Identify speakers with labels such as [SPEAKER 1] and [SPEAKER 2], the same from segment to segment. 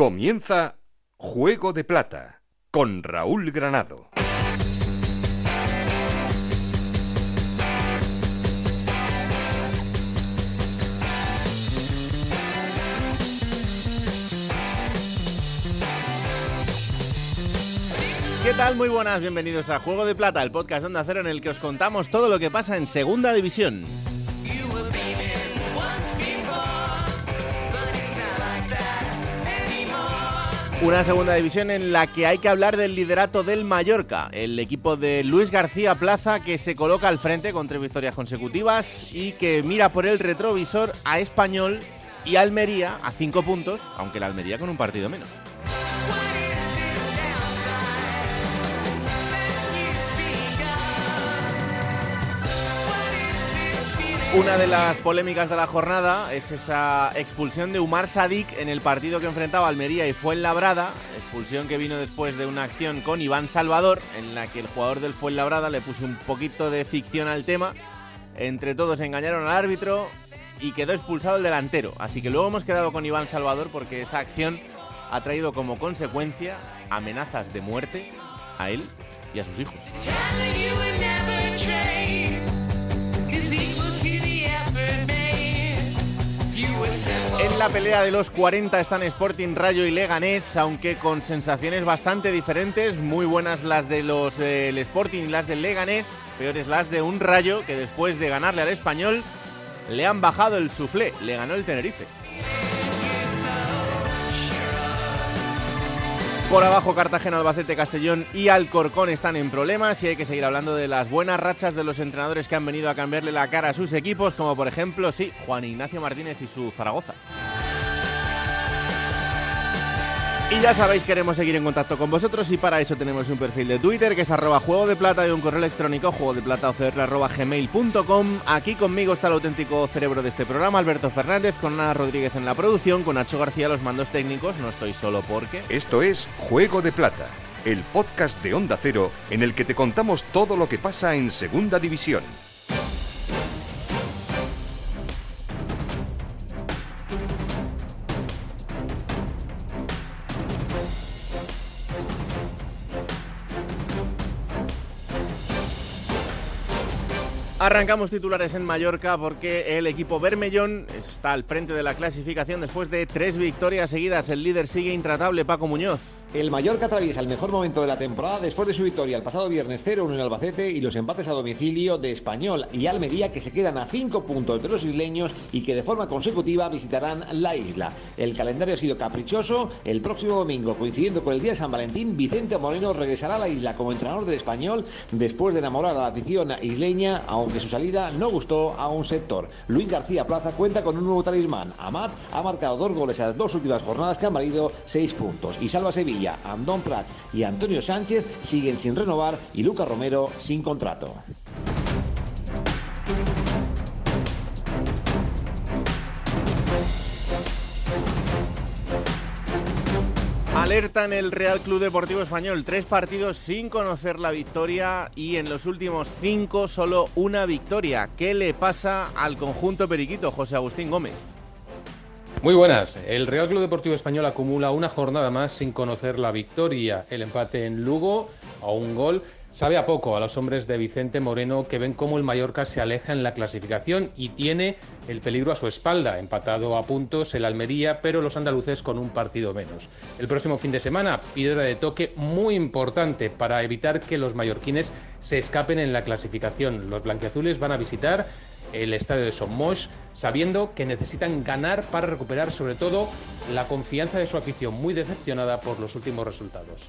[SPEAKER 1] Comienza Juego de Plata con Raúl Granado.
[SPEAKER 2] ¿Qué tal? Muy buenas, bienvenidos a Juego de Plata, el podcast Onda Cero en el que os contamos todo lo que pasa en Segunda División. Una segunda división en la que hay que hablar del liderato del Mallorca, el equipo de Luis García Plaza que se coloca al frente con tres victorias consecutivas y que mira por el retrovisor a Español y Almería a cinco puntos, aunque la Almería con un partido menos. Una de las polémicas de la jornada es esa expulsión de Umar Sadik en el partido que enfrentaba Almería y Fuenlabrada, expulsión que vino después de una acción con Iván Salvador, en la que el jugador del Fuenlabrada le puso un poquito de ficción al tema. Entre todos engañaron al árbitro y quedó expulsado el delantero. Así que luego hemos quedado con Iván Salvador porque esa acción ha traído como consecuencia amenazas de muerte a él y a sus hijos. En la pelea de los 40 están Sporting Rayo y Leganés, aunque con sensaciones bastante diferentes. Muy buenas las de los del Sporting y las del Leganés, peores las de un Rayo que después de ganarle al Español le han bajado el suflé, le ganó el Tenerife. Por abajo Cartagena, Albacete, Castellón y Alcorcón están en problemas y hay que seguir hablando de las buenas rachas de los entrenadores que han venido a cambiarle la cara a sus equipos, como por ejemplo, sí, Juan Ignacio Martínez y su Zaragoza. Y ya sabéis, queremos seguir en contacto con vosotros y para eso tenemos un perfil de Twitter que es arroba juego de plata y un correo electrónico juego de plata arroba gmail.com. Aquí conmigo está el auténtico cerebro de este programa, Alberto Fernández, con Ana Rodríguez en la producción, con Nacho García los mandos técnicos. No estoy solo porque.
[SPEAKER 1] Esto es Juego de Plata, el podcast de Onda Cero en el que te contamos todo lo que pasa en Segunda División.
[SPEAKER 2] Arrancamos titulares en Mallorca porque el equipo Bermellón está al frente de la clasificación después de tres victorias seguidas. El líder sigue intratable, Paco Muñoz.
[SPEAKER 3] El Mallorca atraviesa el mejor momento de la temporada después de su victoria el pasado viernes 0-1 en Albacete y los empates a domicilio de Español y Almería que se quedan a cinco puntos de los isleños y que de forma consecutiva visitarán la isla. El calendario ha sido caprichoso. El próximo domingo, coincidiendo con el día de San Valentín, Vicente Moreno regresará a la isla como entrenador del Español después de enamorar a la afición isleña, aunque su salida no gustó a un sector. Luis García Plaza cuenta con un nuevo talismán. Amat ha marcado dos goles a las dos últimas jornadas que han valido seis puntos. Y Salva Sevilla Andón Prats y Antonio Sánchez siguen sin renovar y Luca Romero sin contrato.
[SPEAKER 2] Alerta en el Real Club Deportivo Español. Tres partidos sin conocer la victoria y en los últimos cinco solo una victoria. ¿Qué le pasa al conjunto periquito, José Agustín Gómez?
[SPEAKER 4] Muy buenas. El Real Club Deportivo Español acumula una jornada más sin conocer la victoria. El empate en Lugo a un gol sabe a poco a los hombres de Vicente Moreno que ven cómo el Mallorca se aleja en la clasificación y tiene el peligro a su espalda. Empatado a puntos el Almería, pero los andaluces con un partido menos. El próximo fin de semana, piedra de toque muy importante para evitar que los mallorquines se escapen en la clasificación. Los blanquiazules van a visitar el estadio de Somos, sabiendo que necesitan ganar para recuperar sobre todo la confianza de su afición, muy decepcionada por los últimos resultados.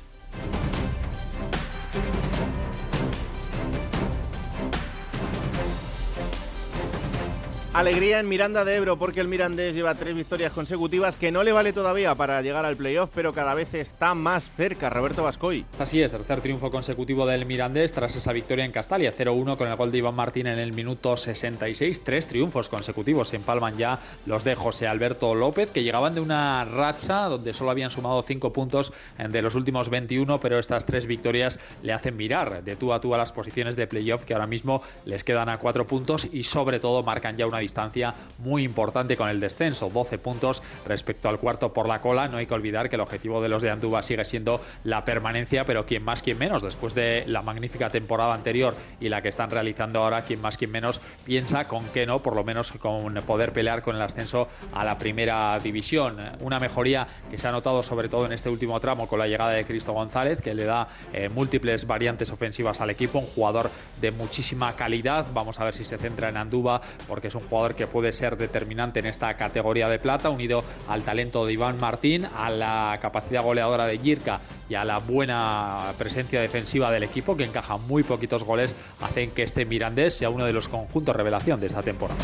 [SPEAKER 2] Alegría en Miranda de Ebro porque el Mirandés lleva tres victorias consecutivas que no le vale todavía para llegar al playoff, pero cada vez está más cerca. Roberto Vascoy.
[SPEAKER 5] Así es, tercer triunfo consecutivo del Mirandés tras esa victoria en Castalia, 0-1 con el gol de Iván Martín en el minuto 66. Tres triunfos consecutivos se empalman ya los de José Alberto López, que llegaban de una racha donde solo habían sumado cinco puntos de los últimos 21, pero estas tres victorias le hacen mirar de tú a tú a las posiciones de playoff que ahora mismo les quedan a cuatro puntos y sobre todo marcan ya una distancia muy importante con el descenso, 12 puntos respecto al cuarto por la cola. No hay que olvidar que el objetivo de los de Anduba sigue siendo la permanencia, pero quien más, quien menos, después de la magnífica temporada anterior y la que están realizando ahora, quien más, quien menos, piensa con que no, por lo menos con poder pelear con el ascenso a la primera división. Una mejoría que se ha notado sobre todo en este último tramo con la llegada de Cristo González, que le da eh, múltiples variantes ofensivas al equipo, un jugador de muchísima calidad. Vamos a ver si se centra en Anduba, porque es un jugador que puede ser determinante en esta categoría de plata, unido al talento de Iván Martín, a la capacidad goleadora de Yirka y a la buena presencia defensiva del equipo, que encaja muy poquitos goles, hacen que este Mirandés sea uno de los conjuntos revelación de esta temporada.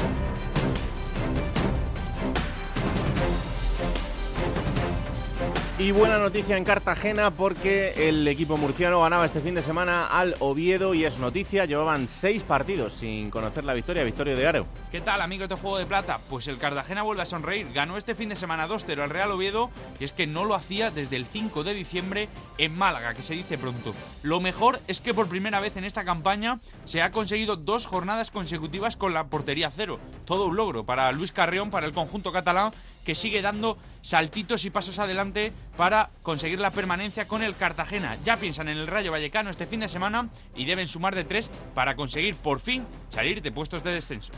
[SPEAKER 2] Y buena noticia en Cartagena porque el equipo murciano ganaba este fin de semana al Oviedo y es noticia, llevaban seis partidos sin conocer la victoria, victoria de Aro.
[SPEAKER 6] ¿Qué tal amigos de Juego de Plata? Pues el Cartagena vuelve a sonreír, ganó este fin de semana 2-0 al Real Oviedo y es que no lo hacía desde el 5 de diciembre en Málaga, que se dice pronto. Lo mejor es que por primera vez en esta campaña se ha conseguido dos jornadas consecutivas con la portería cero. Todo un logro para Luis Carreón, para el conjunto catalán que sigue dando saltitos y pasos adelante para conseguir la permanencia con el Cartagena. Ya piensan en el Rayo Vallecano este fin de semana y deben sumar de tres para conseguir por fin salir de puestos de descenso.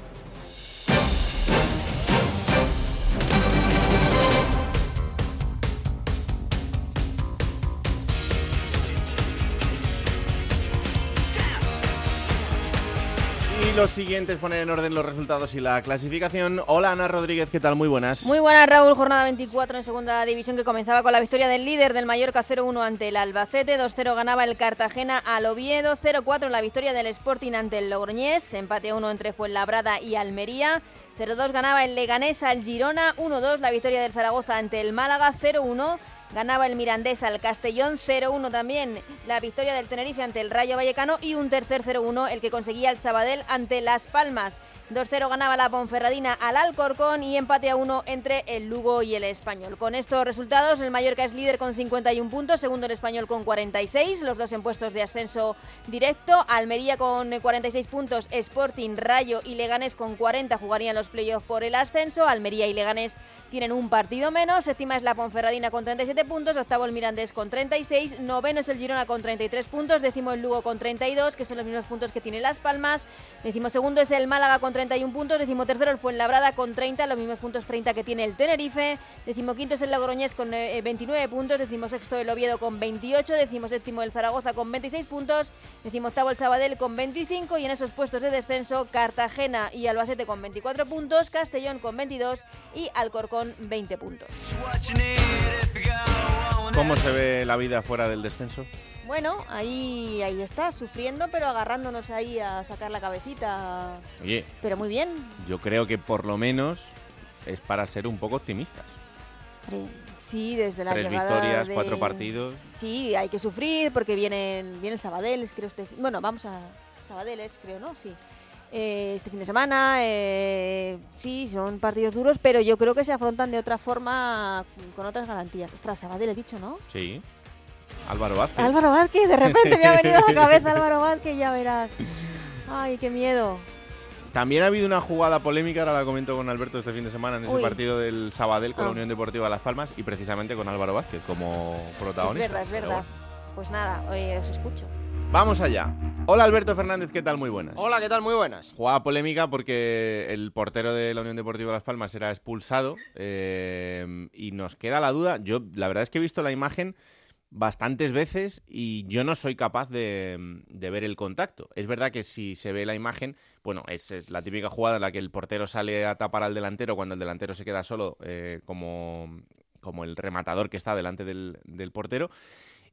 [SPEAKER 2] Y los siguientes poner en orden los resultados y la clasificación. Hola Ana Rodríguez, ¿qué tal? Muy buenas.
[SPEAKER 7] Muy buenas, Raúl. Jornada 24 en segunda división que comenzaba con la victoria del líder del Mallorca 0-1 ante el Albacete. 2-0 ganaba el Cartagena al Oviedo. 0-4 la victoria del Sporting ante el Logroñés. Empate 1 entre Fuenlabrada y Almería. 0-2 ganaba el Leganés al Girona. 1-2 la victoria del Zaragoza ante el Málaga. 0-1 ganaba el Mirandés al Castellón, 0-1 también la victoria del Tenerife ante el Rayo Vallecano y un tercer 0-1 el que conseguía el Sabadell ante Las Palmas. 2-0 ganaba la Ponferradina al Alcorcón y empate a 1 entre el Lugo y el Español. Con estos resultados, el Mallorca es líder con 51 puntos, segundo el Español con 46, los dos en puestos de ascenso directo. Almería con 46 puntos, Sporting, Rayo y Leganés con 40 jugarían los playoffs por el ascenso. Almería y Leganés tienen un partido menos. Séptima es la Ponferradina con 37 puntos, octavo el Mirandés con 36, noveno es el Girona con 33 puntos, décimo el Lugo con 32, que son los mismos puntos que tiene Las Palmas. Décimo segundo es el Málaga con 31 puntos, decimotercero el Fuenlabrada con 30, los mismos puntos 30 que tiene el Tenerife, decimoquinto es el Logroñés con 29 eh, puntos, decimosexto el Oviedo con 28, decimoséptimo el Zaragoza con 26 puntos, decimoctavo el Sabadell con 25 y en esos puestos de descenso Cartagena y Albacete con 24 puntos, Castellón con 22 y Alcorcón 20 puntos.
[SPEAKER 2] ¿Cómo se ve la vida fuera del descenso?
[SPEAKER 7] Bueno, ahí, ahí está, sufriendo, pero agarrándonos ahí a sacar la cabecita.
[SPEAKER 2] Oye,
[SPEAKER 7] Pero muy bien.
[SPEAKER 2] yo creo que por lo menos es para ser un poco optimistas.
[SPEAKER 7] Sí, desde la
[SPEAKER 2] Tres victorias,
[SPEAKER 7] de-
[SPEAKER 2] cuatro partidos.
[SPEAKER 7] Sí, hay que sufrir porque vienen, viene el Sabadell, creo usted. Bueno, vamos a Sabadeles, creo, ¿no? Sí. Eh, este fin de semana, eh, sí, son partidos duros, pero yo creo que se afrontan de otra forma, con otras garantías. Ostras, Sabadell he dicho, ¿no?
[SPEAKER 2] Sí. Álvaro Vázquez.
[SPEAKER 7] Álvaro Vázquez, de repente me ha venido a la cabeza Álvaro Vázquez, ya verás. Ay, qué miedo.
[SPEAKER 2] También ha habido una jugada polémica, ahora la comento con Alberto este fin de semana en ese
[SPEAKER 7] Uy.
[SPEAKER 2] partido del Sabadell con la
[SPEAKER 7] Ah.
[SPEAKER 2] Unión Deportiva Las Palmas y precisamente con Álvaro Vázquez como protagonista.
[SPEAKER 7] Es verdad, es verdad.
[SPEAKER 2] bueno.
[SPEAKER 7] Pues nada, oye, os escucho.
[SPEAKER 2] Vamos allá. Hola Alberto Fernández, ¿qué tal? Muy buenas.
[SPEAKER 8] Hola, ¿qué tal? Muy buenas.
[SPEAKER 2] Jugada polémica porque el portero de la Unión Deportiva Las Palmas era expulsado eh, y nos queda la duda. Yo la verdad es que he visto la imagen bastantes veces y yo no soy capaz de, de ver el contacto. Es verdad que si se ve la imagen, bueno, es, es la típica jugada en la que el portero sale a tapar al delantero cuando el delantero se queda solo eh, como, como el rematador que está delante del, del portero.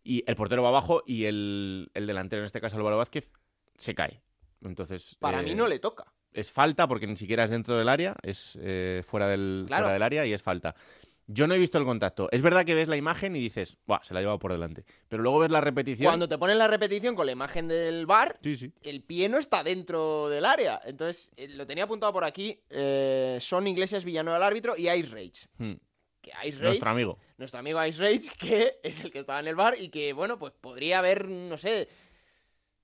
[SPEAKER 2] Y el portero va abajo y el, el delantero, en este caso Álvaro Vázquez, se cae. Entonces,
[SPEAKER 8] Para
[SPEAKER 2] eh,
[SPEAKER 8] mí no le toca.
[SPEAKER 2] es falta porque ni siquiera es dentro del área, es eh, fuera, del,
[SPEAKER 8] Claro.
[SPEAKER 2] fuera del área y es falta. Yo no he visto el contacto. Es verdad que ves la imagen y dices, Buah, se la ha llevado por delante. Pero luego ves la repetición.
[SPEAKER 8] Cuando te ponen la repetición con la imagen del bar,
[SPEAKER 2] Sí, sí.
[SPEAKER 8] el pie no está dentro del área. Entonces, eh, lo tenía apuntado por aquí. eh, son Iglesias Villanueva el árbitro y Ice Rage.
[SPEAKER 2] Hmm.
[SPEAKER 8] Que Ice Rage,
[SPEAKER 2] Nuestro amigo.
[SPEAKER 8] nuestro amigo Ice Rage, que es el que estaba en el bar y que, bueno, pues podría haber, no sé,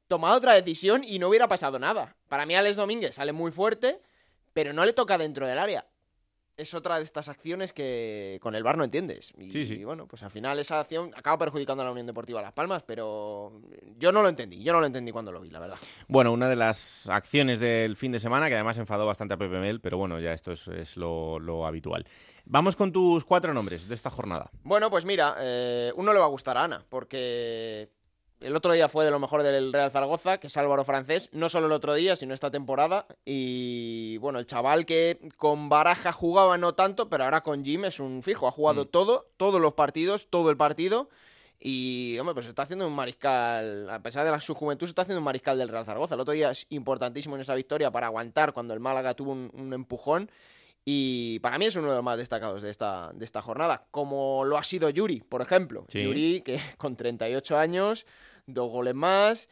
[SPEAKER 8] tomado otra decisión y no hubiera pasado nada. Para mí, Alex Domínguez sale muy fuerte, pero no le toca dentro del área. Es otra de estas acciones que con el VAR no entiendes. Y,
[SPEAKER 2] Sí, sí.
[SPEAKER 8] y bueno, pues al final esa acción acaba perjudicando a la Unión Deportiva Las Palmas, pero yo no lo entendí. Yo no lo entendí cuando lo vi, la verdad.
[SPEAKER 2] Bueno, una de las acciones del fin de semana que además enfadó bastante a Pepe Mel, pero bueno, ya esto es, es lo, lo habitual. Vamos con tus cuatro nombres de esta jornada.
[SPEAKER 8] Bueno, pues mira, eh, uno le va a gustar a Ana, porque el otro día fue de lo mejor del Real Zaragoza, que es Álvaro Francés, no solo el otro día, sino esta temporada. Y bueno, el chaval que con Baraja jugaba no tanto, pero ahora con Jim es un fijo, ha jugado
[SPEAKER 2] Mm.
[SPEAKER 8] todo, todos los partidos, todo el partido. Y, hombre, pues está haciendo un mariscal, a pesar de la, su juventud, se está haciendo un mariscal del Real Zaragoza. El otro día es importantísimo en esa victoria para aguantar cuando el Málaga tuvo un, un empujón. Y para mí es uno de los más destacados de esta, de esta jornada, como lo ha sido Yuri, por ejemplo.
[SPEAKER 2] Sí.
[SPEAKER 8] Yuri, que con 38 años, dos goles más.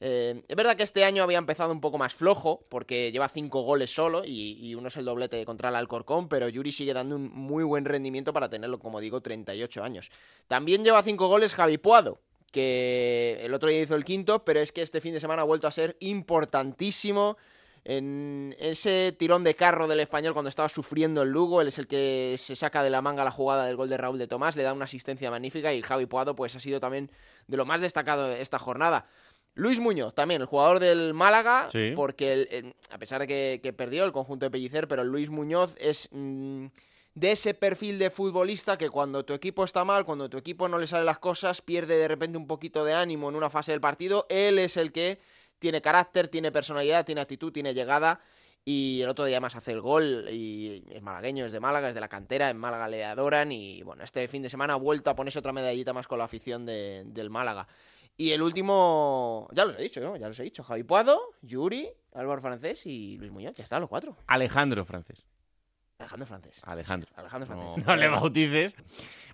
[SPEAKER 8] Eh, es verdad que este año había empezado un poco más flojo, porque lleva cinco goles solo y, uno es el doblete contra el Alcorcón, pero Yuri sigue dando un muy buen rendimiento para tenerlo, como digo, 38 años. También lleva cinco goles Javi Puado, que el otro día hizo el quinto, pero es que este fin de semana ha vuelto a ser importantísimo en ese tirón de carro del español cuando estaba sufriendo el Lugo, él es el que se saca de la manga la jugada del gol de Raúl de Tomás, le da una asistencia magnífica y Javi Puado pues ha sido también de lo más destacado de esta jornada. Luis Muñoz, también, el jugador del Málaga,
[SPEAKER 2] Sí.
[SPEAKER 8] porque el- el- a pesar de que, que perdió el conjunto de Pellicer, pero Luis Muñoz es mm, de ese perfil de futbolista que cuando tu equipo está mal, cuando tu equipo no le salen las cosas, pierde de repente un poquito de ánimo en una fase del partido, él es el que tiene carácter, tiene personalidad, tiene actitud, tiene llegada. Y el otro día más hace el gol y es malagueño, es de Málaga, es de la cantera, en Málaga le adoran y bueno, este fin de semana ha vuelto a ponerse otra medallita más con la afición de- del Málaga. Y el último, ya los he dicho, ¿no? Ya los he dicho, Javi Puado, Yuri, Álvaro Francés y Luis Muñoz, ya están los cuatro.
[SPEAKER 2] Alejandro Francés.
[SPEAKER 8] Alejandro Francés.
[SPEAKER 2] Alejandro.
[SPEAKER 8] Alejandro Francés.
[SPEAKER 2] no le bautices.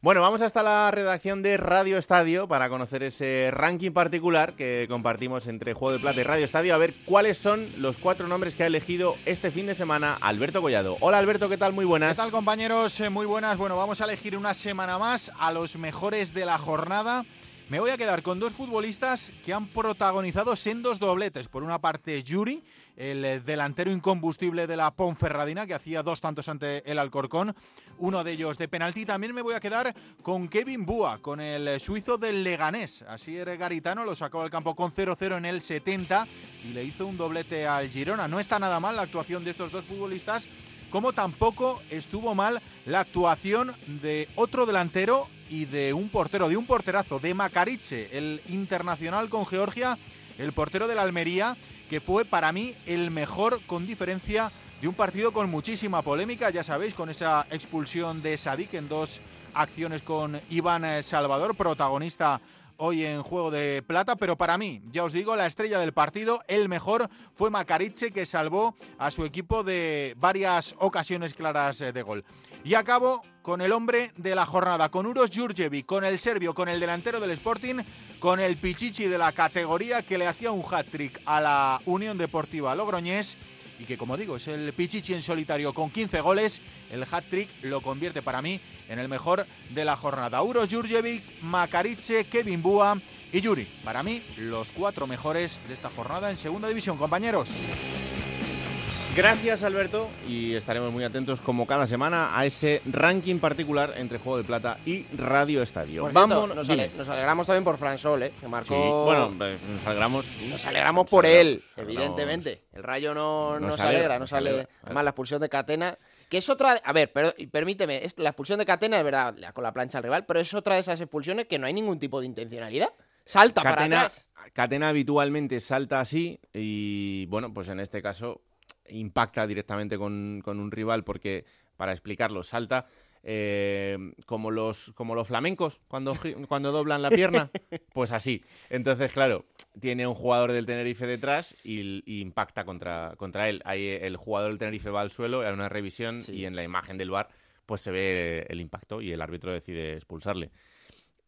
[SPEAKER 2] Bueno, vamos hasta la redacción de Radio Estadio para conocer ese ranking particular que compartimos entre Juego de Plata y Radio Estadio. A ver cuáles son los cuatro nombres que ha elegido este fin de semana Alberto Collado. Hola Alberto, ¿qué tal? Muy buenas.
[SPEAKER 9] ¿Qué tal compañeros? Eh, Muy buenas. Bueno, vamos a elegir una semana más a los mejores de la jornada. Me voy a quedar con dos futbolistas que han protagonizado sendos dobletes. Por una parte, Yuri, el eh, delantero incombustible de la Ponferradina, que hacía dos tantos ante el Alcorcón, uno de ellos de penalti. También me voy a quedar con Kevin Búa, con el eh, suizo del Leganés. Así era Garitano, lo sacó al campo con 0-0 en el 70 y le hizo un doblete al Girona. No está nada mal la actuación de estos dos futbolistas como tampoco estuvo mal la actuación de otro delantero y de un portero, de un porterazo, de Macariche, el internacional con Georgia, el portero de la Almería, que fue para mí el mejor con diferencia de un partido con muchísima polémica, ya sabéis, con esa expulsión de Sadik en dos acciones con Iván eh, Salvador, protagonista hoy en Juego de Plata, pero para mí, ya os digo, la estrella del partido, el mejor, fue Macariche, que salvó a su equipo de varias ocasiones claras eh, de gol. Y acabo con el hombre de la jornada, con Uros Jurjevic, con el serbio, con el delantero del Sporting, con el Pichichi de la categoría que le hacía un hat-trick a la Unión Deportiva Logroñés y que como digo es el Pichichi en solitario con 15 goles, el hat-trick lo convierte para mí en el mejor de la jornada. Uros Jurjevic, Macariche, Kevin Búa y Yuri. Para mí los cuatro mejores de esta jornada en segunda división, compañeros.
[SPEAKER 2] Gracias Alberto y estaremos muy atentos como cada semana a ese ranking particular entre Juego de Plata y Radio Estadio.
[SPEAKER 8] Por cierto,
[SPEAKER 2] Vamos,
[SPEAKER 8] nos,
[SPEAKER 2] dime.
[SPEAKER 8] ale- nos alegramos también por Fran Sol, ¿eh? que marcó.
[SPEAKER 2] Sí, bueno, nos alegramos.
[SPEAKER 8] Nos alegramos
[SPEAKER 2] Nos
[SPEAKER 8] por él,
[SPEAKER 2] alegramos,
[SPEAKER 8] evidentemente. El rayo no
[SPEAKER 2] Nos
[SPEAKER 8] nos,
[SPEAKER 2] alegra,
[SPEAKER 8] alegra,
[SPEAKER 2] nos alegra.
[SPEAKER 8] Además, la expulsión de Catena, que es otra. A ver, pero, permíteme, es- la expulsión de Catena es verdad, con la plancha al rival, pero es otra de esas expulsiones que no hay ningún tipo de intencionalidad. Salta para
[SPEAKER 2] Catena,
[SPEAKER 8] atrás.
[SPEAKER 2] Catena habitualmente salta así y bueno, pues en este caso impacta directamente con, con un rival porque, para explicarlo, salta eh, como, los, como los flamencos cuando, cuando doblan la pierna, pues así. Entonces, claro, tiene un jugador del Tenerife detrás y, y impacta contra, contra él. Ahí el jugador del Tenerife va al suelo, hay una revisión
[SPEAKER 8] Sí.
[SPEAKER 2] y en la imagen del bar pues se ve el impacto y el árbitro decide expulsarle.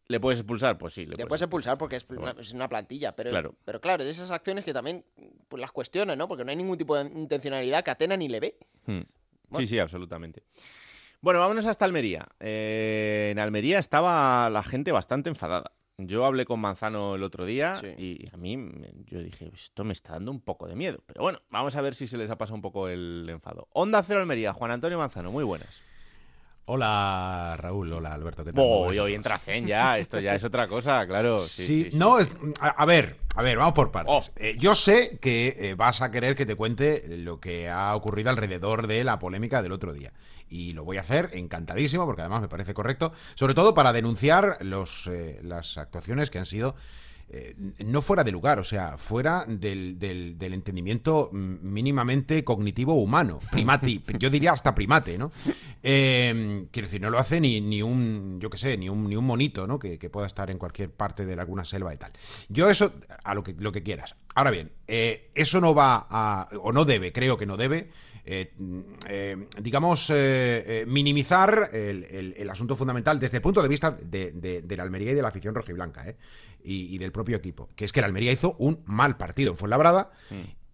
[SPEAKER 2] ¿Le puedes expulsar? Pues sí.
[SPEAKER 8] Le puedes expulsar porque es una, es una plantilla, pero
[SPEAKER 2] Claro.
[SPEAKER 8] pero claro, de esas acciones que también pues, las cuestionan, ¿no? Porque no hay ningún tipo de intencionalidad, Catena ni le ve.
[SPEAKER 2] Hmm.
[SPEAKER 8] Bueno.
[SPEAKER 2] Sí, sí, absolutamente. Bueno, vámonos hasta Almería. Eh, en Almería estaba la gente bastante enfadada. Yo hablé con Manzano el otro día y a mí yo dije, esto me está dando un poco de miedo. Pero bueno, vamos a ver si se les ha pasado un poco el enfado. Onda Cero Almería, Juan Antonio Manzano, muy buenas.
[SPEAKER 10] Hola Raúl, hola Alberto, ¿qué tal?
[SPEAKER 2] Voy, hoy entra Zen ya, esto ya es otra cosa, claro. Sí,
[SPEAKER 10] sí, no, a, ver, a ver, vamos por partes. Oh. Eh, yo sé que eh, vas a querer que te cuente lo que ha ocurrido alrededor de la polémica del otro día. Y lo voy a hacer encantadísimo, porque además me parece correcto, sobre todo para denunciar los, eh, las actuaciones que han sido eh, no fuera de lugar, o sea, fuera del, del, entendimiento mínimamente cognitivo humano, primati, yo diría hasta primate, ¿no? Eh, quiero decir, no lo hace ni, ni un, yo qué sé, ni un, ni un monito, ¿no? Que, pueda estar en cualquier parte de alguna selva y tal. Yo eso, a lo que, lo que quieras. Ahora bien, eh, eso no va a, o no debe, creo que no debe, digamos, minimizar el, asunto fundamental desde el punto de vista de, la Almería y de la afición rojiblanca. Y, del propio equipo, que es que el Almería hizo un mal partido en Fuenlabrada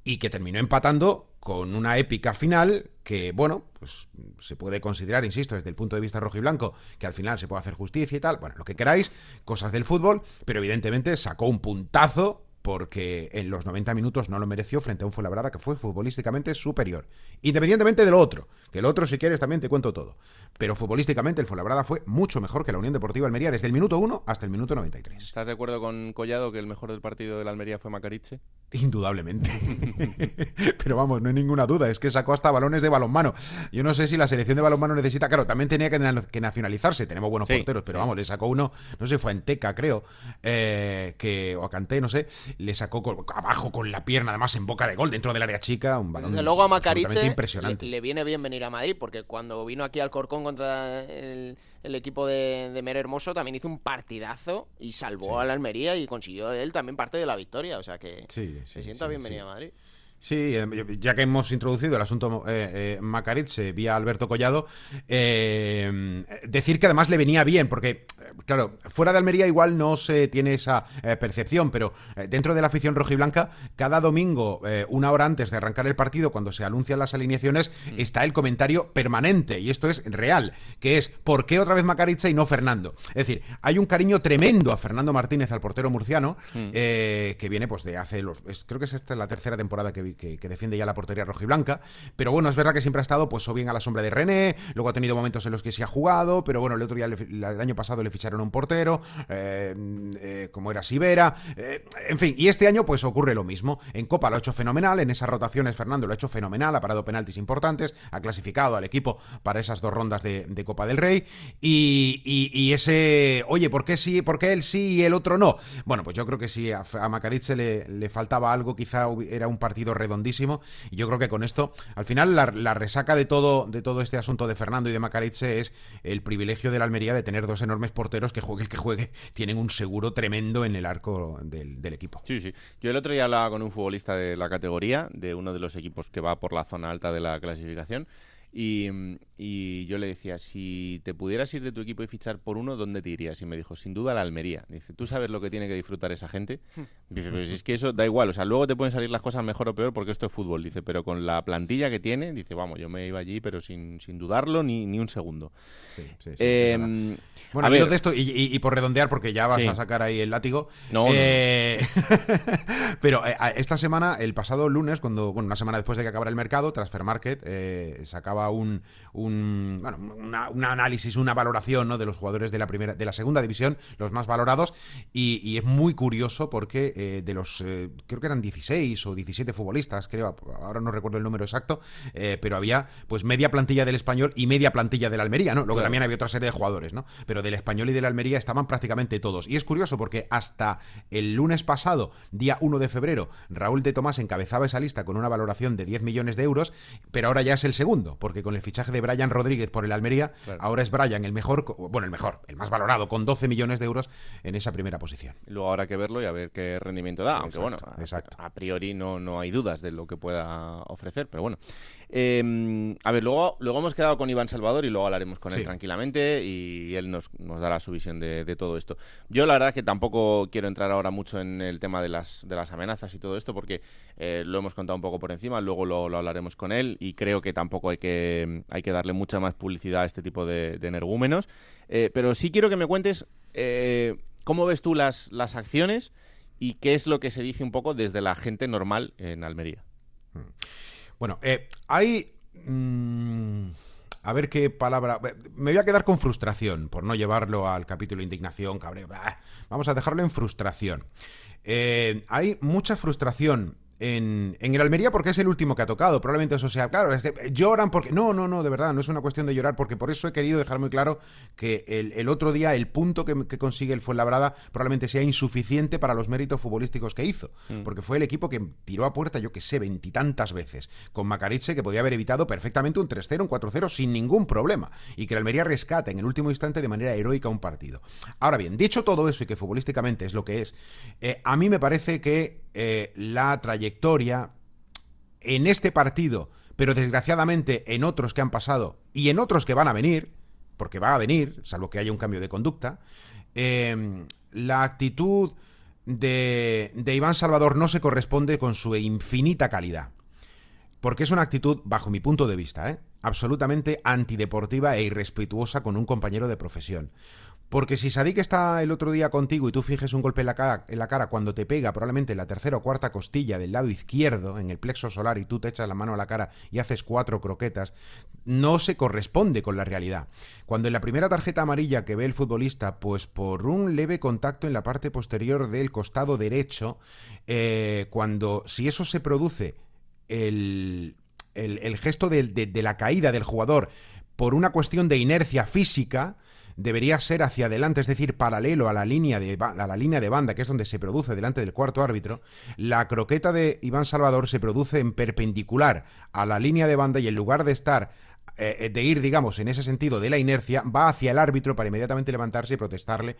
[SPEAKER 10] y que terminó empatando con una épica final que, bueno, pues se puede considerar, insisto, desde el punto de vista rojo y blanco, que al final se puede hacer justicia y tal, bueno, lo que queráis, cosas del fútbol, pero evidentemente sacó un puntazo porque en los 90 minutos no lo mereció frente a un Fuenlabrada que fue futbolísticamente superior. Independientemente del otro, que el otro si quieres también te cuento todo. Pero futbolísticamente el Fuenlabrada fue mucho mejor que la Unión Deportiva Almería desde el minuto 1 hasta el minuto 93.
[SPEAKER 2] ¿Estás de acuerdo con Collado que el mejor del partido de la Almería fue Macariche?
[SPEAKER 10] Indudablemente. Pero vamos, no hay ninguna duda, es que sacó hasta balones de balonmano. Yo no sé si la selección de balonmano necesita, claro, también tenía que, nacionalizarse, tenemos buenos porteros, pero vamos, le sacó uno, no sé, fue en Teca, creo, eh, que, o a Canté, no sé, le sacó abajo con la pierna, además en boca de gol, dentro del área chica, un balón
[SPEAKER 8] Desde luego a Macariche impresionante. Le, viene bien venir a Madrid, porque cuando vino aquí al Corcón contra el, equipo de, de, Mero Hermoso también hizo un partidazo y salvó a la Almería y consiguió él también parte de la victoria, o sea que se sienta bienvenido a Madrid.
[SPEAKER 10] Sí, eh, ya que hemos introducido el asunto eh, eh Macaritz vía Alberto Collado, eh, decir que además le venía bien, porque, claro, fuera de Almería igual no se tiene esa percepción, pero dentro de la afición rojiblanca, cada domingo, una hora antes de arrancar el partido, cuando se anuncian las alineaciones, mm. está el comentario permanente, y esto es real, que es ¿por qué otra vez Macaritz y no Fernando? Es decir, hay un cariño tremendo a Fernando Martínez, al portero murciano, mm. que viene pues de hace los... creo que es esta la tercera temporada que que, defiende ya la portería roja y blanca. Pero bueno, es verdad que siempre ha estado, pues, o bien a la sombra de René, luego ha tenido momentos en los que se ha jugado, pero bueno, el otro día, el año pasado le ficharon a un portero, eh, eh, como era Sibera, eh, en fin, y este año, pues ocurre lo mismo. En Copa lo ha hecho fenomenal, en esas rotaciones Fernando lo ha hecho fenomenal, ha parado penaltis importantes, ha clasificado al equipo para esas dos rondas de, Copa del Rey, y, ese, oye, ¿por qué sí, por qué él sí y el otro no? Bueno, pues yo creo que si a, a le, le faltaba algo, quizá era un partido redondísimo. Y yo creo que con esto, al final, la, resaca de todo, de todo este asunto de Fernando y de Macariche es el privilegio de la Almería de tener dos enormes porteros que juegue el que juegue, tienen un seguro tremendo en el arco del, del equipo.
[SPEAKER 2] Sí, sí. Yo el otro día hablaba con un futbolista de la categoría, de uno de los equipos que va por la zona alta de la clasificación. Y, y, yo le decía, si te pudieras ir de tu equipo y fichar por uno, ¿dónde te irías? Y me dijo, sin duda la Almería. Dice, ¿tú sabes lo que tiene que disfrutar esa gente? Dice, pues es que eso da igual, o sea, luego te pueden salir las cosas mejor o peor porque esto es fútbol. Dice, pero con la plantilla que tiene, dice, vamos, yo me iba allí, pero sin, sin dudarlo ni, ni un segundo. Sí, sí,
[SPEAKER 10] em, bueno, a ver, de esto, y, por redondear, porque ya vas a sacar ahí el látigo. No, eh, pero eh, esta semana, el pasado lunes, cuando, bueno, una semana después de que acabara el mercado, Transfer Market eh, sacaba un, un, bueno, un análisis, una valoración ¿no? de los jugadores de la primera, de la segunda división, los más valorados, y, es muy curioso porque eh, de los eh, creo que eran 16 o 17 futbolistas, creo, ahora no recuerdo el número exacto, eh, pero había pues media plantilla del español y media plantilla del Almería, ¿no? Luego también había otra serie de jugadores, ¿no? Pero del español y del Almería estaban prácticamente todos. Y es curioso porque hasta el lunes pasado, día 1 de febrero, Raúl de Tomás encabezaba esa lista con una valoración de 10 millones de euros, pero ahora ya es el segundo porque con el fichaje de Brian Rodríguez por el Almería, ahora es Brian el mejor, bueno, el mejor, el más valorado, con 12 millones de euros en esa primera posición.
[SPEAKER 2] Luego habrá que verlo y a ver qué rendimiento da, aunque bueno, exacto. A, priori no, no hay dudas de lo que pueda ofrecer, pero bueno. Em, a ver, luego, luego hemos quedado con Iván Salvador y luego hablaremos con él tranquilamente y él nos, nos dará su visión de, todo esto. Yo la verdad que tampoco quiero entrar ahora mucho en el tema de las, de las amenazas y todo esto porque eh, lo hemos contado un poco por encima, luego lo, hablaremos con él y creo que tampoco hay que, hay que darle mucha más publicidad a este tipo de, energúmenos. Eh, pero sí quiero que me cuentes... Eh, ¿Cómo ves tú las, las acciones y qué es lo que se dice un poco desde la gente normal en Almería?
[SPEAKER 10] Bueno, eh, hay... mm, a ver qué palabra... Me voy a quedar con frustración, por no llevarlo al capítulo indignación, cabreo. Bah, Vamos a dejarlo en frustración. Eh, hay mucha frustración en, en el Almería porque es el último que ha tocado. Probablemente eso sea. Claro, es que lloran porque. No, no, no, de verdad, no es una cuestión de llorar, porque por eso he querido dejar muy claro que el, el otro día el punto que, que consigue el Fuenlabrada probablemente sea insuficiente para los méritos futbolísticos que hizo.
[SPEAKER 2] Mm.
[SPEAKER 10] Porque fue el equipo que tiró a puerta, yo que sé, veintitantas veces. Con Macariche, que podía haber evitado perfectamente un 3-0, un 4-0 sin ningún problema. Y que el Almería rescate en el último instante de manera heroica un partido. Ahora bien, dicho todo eso y que futbolísticamente es lo que es, eh, a mí me parece que eh, la trayectoria en este partido, pero desgraciadamente en otros que han pasado y en otros que van a venir, porque va a venir, salvo que haya un cambio de conducta, eh, la actitud de, de Iván Salvador no se corresponde con su infinita calidad. Porque es una actitud, bajo mi punto de vista, ¿eh? absolutamente antideportiva e irrespetuosa con un compañero de profesión. Porque si Sadik está el otro día contigo y tú fijes un golpe en la, cara, cuando te pega probablemente en la tercera o cuarta costilla del lado izquierdo, en el plexo solar, y tú te echas la mano a la cara y haces cuatro croquetas, no se corresponde con la realidad. Cuando en la primera tarjeta amarilla que ve el futbolista, pues por un leve contacto en la parte posterior del costado derecho, eh, cuando si eso se produce, el, el, gesto de la caída del jugador por una cuestión de inercia física, debería ser hacia adelante, es decir, paralelo a la línea de a la línea de banda, que es donde se produce delante del cuarto árbitro, la croqueta de Iván Salvador se produce en perpendicular a la línea de banda y en lugar de estar eh, de ir, digamos, en ese sentido de la inercia, va hacia el árbitro para inmediatamente levantarse y protestarle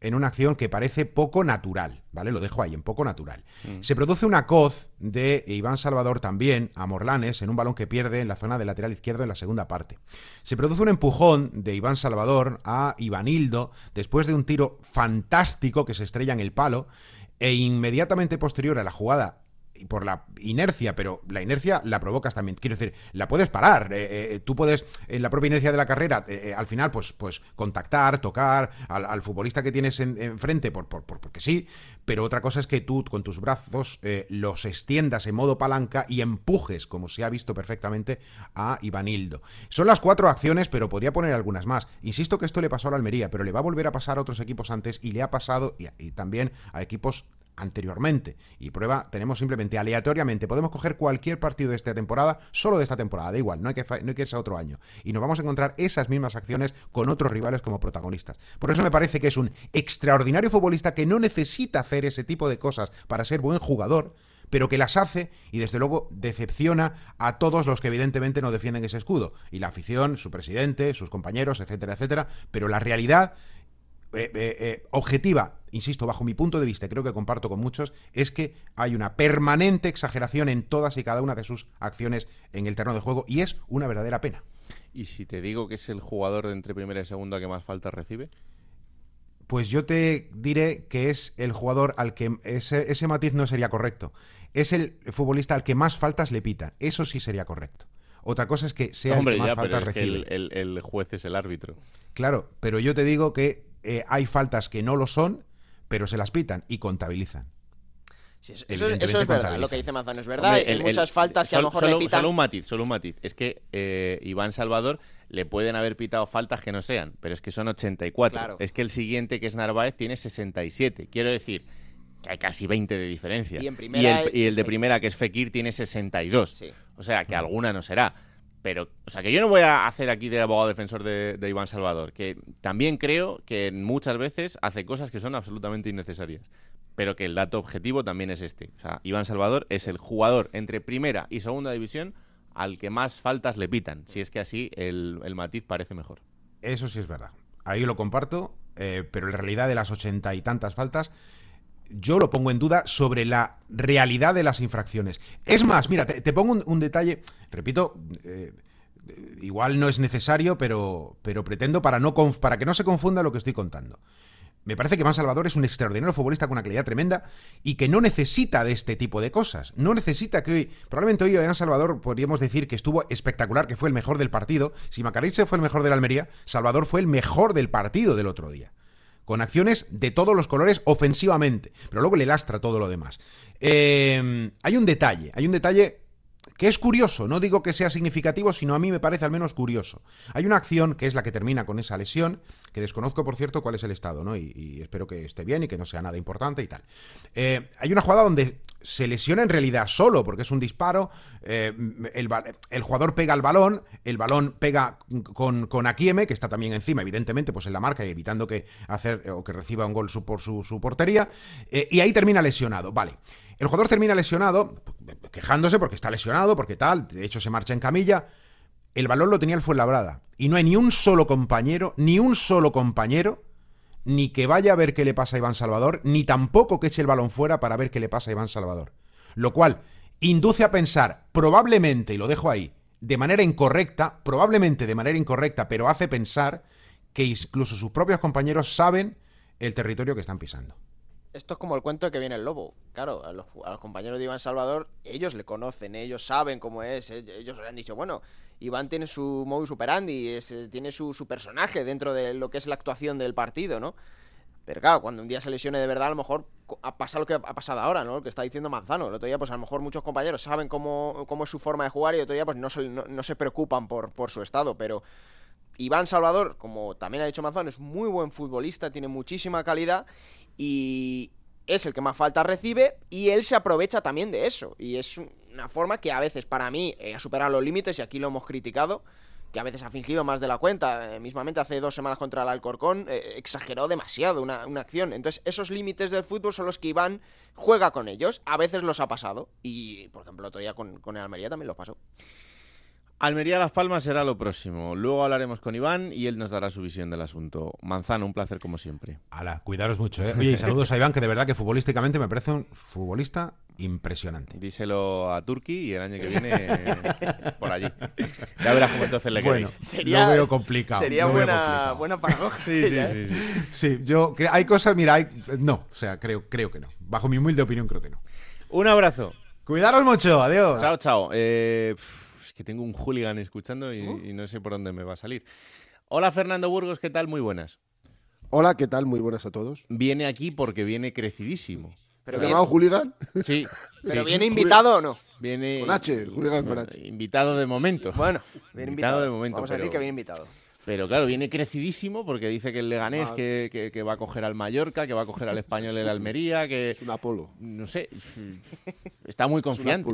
[SPEAKER 10] en una acción que parece poco natural, ¿vale? Lo dejo ahí, en poco natural. Mm. Se produce una coz de Iván Salvador también a Morlanes en un balón que pierde en la zona del lateral izquierdo en la segunda parte. Se produce un empujón de Iván Salvador a Ivanildo después de un tiro fantástico que se estrella en el palo e inmediatamente posterior a la jugada por la inercia, pero la inercia la provocas también. Quiero decir, la puedes parar. Eh, eh, tú puedes, en la propia inercia de la carrera, eh, al final, pues, pues contactar, tocar al, al futbolista que tienes enfrente, en por, por, por, porque sí, pero otra cosa es que tú con tus brazos los extiendas en modo palanca y empujes, como se ha visto perfectamente, a Ivanildo. Son las cuatro acciones, pero podría poner algunas más. Insisto que esto le pasó a la Almería, pero le va a volver a pasar a otros equipos antes y le ha pasado y también a equipos anteriormente. Y prueba, tenemos simplemente aleatoriamente, podemos coger cualquier partido de esta temporada, solo de esta temporada, da igual, no hay, que, no hay que irse a otro año. Y nos vamos a encontrar esas mismas acciones con otros rivales como protagonistas. Por eso me parece que es un extraordinario futbolista que no necesita hacer ese tipo de cosas para ser buen jugador, pero que las hace y desde luego decepciona a todos los que evidentemente no defienden ese escudo. Y la afición, su presidente, sus compañeros, etcétera, etcétera. Pero la realidad eh, eh, eh, objetiva, insisto, bajo mi punto de vista, creo que comparto con muchos, es que hay una permanente exageración en todas y cada una de sus acciones en el terreno de juego y es una verdadera pena.
[SPEAKER 2] ¿Y si te digo que es el jugador de entre primera y segunda que más faltas recibe?
[SPEAKER 10] Pues yo te diré que es el jugador al que ese, ese matiz no sería correcto. Es el futbolista al que más faltas le pitan. Eso sí sería correcto. Otra cosa es que sea
[SPEAKER 2] Hombre,
[SPEAKER 10] el que más
[SPEAKER 2] ya,
[SPEAKER 10] faltas recibe.
[SPEAKER 2] que el, el, el juez es el árbitro.
[SPEAKER 10] Claro, pero yo te digo que eh, hay faltas que no lo son, pero se las pitan y contabilizan.
[SPEAKER 8] Sí, eso, eso, eso, es verdad, lo que dice Manzano es verdad. Hombre, el, hay muchas faltas que a lo mejor
[SPEAKER 2] solo,
[SPEAKER 8] le pitan.
[SPEAKER 2] Solo un matiz, solo un matiz. Es que eh, Iván Salvador le pueden haber pitado faltas que no sean, pero es que son 84.
[SPEAKER 8] Claro.
[SPEAKER 2] Es que el siguiente, que es Narváez, tiene 67. Quiero decir que hay casi 20 de diferencia.
[SPEAKER 8] Y, en primera,
[SPEAKER 2] y, el, y el, de primera, que es Fekir, tiene 62.
[SPEAKER 8] Sí.
[SPEAKER 2] O sea, que alguna no será. Pero, o sea, que yo no voy a hacer aquí de abogado defensor de, Iván Salvador, que también creo que muchas veces hace cosas que son absolutamente innecesarias. Pero que el dato objetivo también es este. O sea, Iván Salvador es el jugador entre primera y segunda división al que más faltas le pitan. Si es que así el, el matiz parece mejor.
[SPEAKER 10] Eso sí es verdad. Ahí lo comparto, eh, pero en realidad de las ochenta y tantas faltas, yo lo pongo en duda sobre la realidad de las infracciones. Es más, mira, te, pongo un, detalle, repito, eh, igual no es necesario, pero, pero pretendo para, no para que no se confunda lo que estoy contando. Me parece que Van Salvador es un extraordinario futbolista con una calidad tremenda y que no necesita de este tipo de cosas. No necesita que hoy, probablemente hoy Van Salvador podríamos decir que estuvo espectacular, que fue el mejor del partido. Si Macarice fue el mejor de la Almería, Salvador fue el mejor del partido del otro día con acciones de todos los colores ofensivamente, pero luego le lastra todo lo demás. Eh, hay un detalle, hay un detalle que es curioso, no digo que sea significativo, sino a mí me parece al menos curioso. Hay una acción que es la que termina con esa lesión, que desconozco, por cierto, cuál es el estado, ¿no? Y, espero que esté bien y que no sea nada importante y tal. Eh, hay una jugada donde se lesiona en realidad solo, porque es un disparo, eh, el, jugador pega el balón, el balón pega con, con Akieme, que está también encima, evidentemente, pues en la marca y evitando que hacer o que reciba un gol por su, portería, eh, y ahí termina lesionado, vale. El jugador termina lesionado, quejándose porque está lesionado, porque tal, de hecho se marcha en camilla. El balón lo tenía el Fuenlabrada. Y no hay ni un solo compañero, ni un solo compañero, ni que vaya a ver qué le pasa a Iván Salvador, ni tampoco que eche el balón fuera para ver qué le pasa a Iván Salvador. Lo cual induce a pensar, probablemente, y lo dejo ahí, de manera incorrecta, probablemente de manera incorrecta, pero hace pensar que incluso sus propios compañeros saben el territorio que están pisando.
[SPEAKER 8] Esto es como el cuento de que viene el lobo. Claro, a los, compañeros de Iván Salvador, ellos le conocen, ellos saben cómo es. Eh, ellos le han dicho, bueno, Iván tiene su modus operandi, es, eh, tiene su, personaje dentro de lo que es la actuación del partido, ¿no? Pero claro, cuando un día se lesione de verdad, a lo mejor pasa lo que ha pasado ahora, ¿no? Lo que está diciendo Manzano. El otro día, pues a lo mejor muchos compañeros saben cómo, cómo es su forma de jugar y el otro día, pues no se, no, se preocupan por, por su estado. Pero Iván Salvador, como también ha dicho Manzano, es muy buen futbolista, tiene muchísima calidad y es el que más falta recibe y él se aprovecha también de eso. Y es una forma que a veces para mí eh, ha superado los límites y aquí lo hemos criticado que a veces ha fingido más de la cuenta. Eh, mismamente hace dos semanas contra el Alcorcón eh, exageró demasiado una, acción. Entonces, esos límites del fútbol son los que Iván juega con ellos. A veces los ha pasado. Y, por ejemplo, otro día con, con el Almería también lo pasó.
[SPEAKER 2] Almería Las Palmas será lo próximo. Luego hablaremos con Iván y él nos dará su visión del asunto. Manzano, un placer como siempre.
[SPEAKER 10] Hala, cuidaros mucho, ¿eh? Oye, y saludos a Iván, que de verdad que futbolísticamente me parece un futbolista impresionante.
[SPEAKER 2] Díselo a Turki y el año que viene por allí. Ya verás cómo entonces le bueno,
[SPEAKER 10] Sería, lo veo complicado.
[SPEAKER 8] Sería buena, buena paradoja.
[SPEAKER 10] Sí, sí, sí, sí, sí. yo, que hay cosas, mira, hay, no, o sea, creo, creo que no. Bajo mi humilde opinión, creo que no.
[SPEAKER 2] Un abrazo.
[SPEAKER 10] Cuidaros mucho, adiós.
[SPEAKER 2] Chao, chao. Eh que tengo un hooligan escuchando uh. y, no sé por dónde me va a salir. Hola Fernando Burgos, ¿qué tal? Muy buenas.
[SPEAKER 11] Hola, ¿qué tal? Muy buenas a todos.
[SPEAKER 2] Viene aquí porque viene crecidísimo.
[SPEAKER 11] ¿Pero ¿Se llamado hooligan?
[SPEAKER 2] Sí.
[SPEAKER 8] ¿Pero viene invitado o no?
[SPEAKER 2] Viene...
[SPEAKER 11] Con H, hooligan con H.
[SPEAKER 2] Invitado de momento.
[SPEAKER 8] Bueno, viene invitado.
[SPEAKER 2] de momento.
[SPEAKER 8] Vamos a decir que viene invitado.
[SPEAKER 2] Pero claro, viene crecidísimo porque dice que el Leganés que, que, va a coger al Mallorca, que va a coger al Español el Almería, que...
[SPEAKER 11] Es un Apolo.
[SPEAKER 2] No sé, está muy confiante.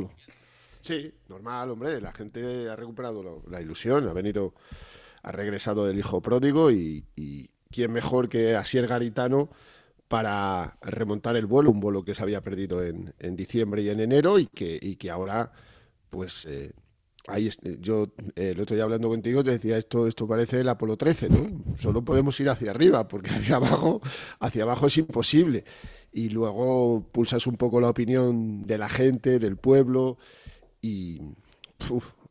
[SPEAKER 11] Sí, normal, hombre. La gente ha recuperado la ilusión, ha venido, ha regresado del hijo pródigo y, quién mejor que Asier Garitano para remontar el vuelo, un vuelo que se había perdido en, diciembre y en enero y que, y que ahora, pues, eh, ahí yo eh, el otro día hablando contigo te decía esto, esto parece el Apolo 13, ¿no? Solo podemos ir hacia arriba porque hacia abajo, hacia abajo es imposible. Y luego pulsas un poco la opinión de la gente, del pueblo y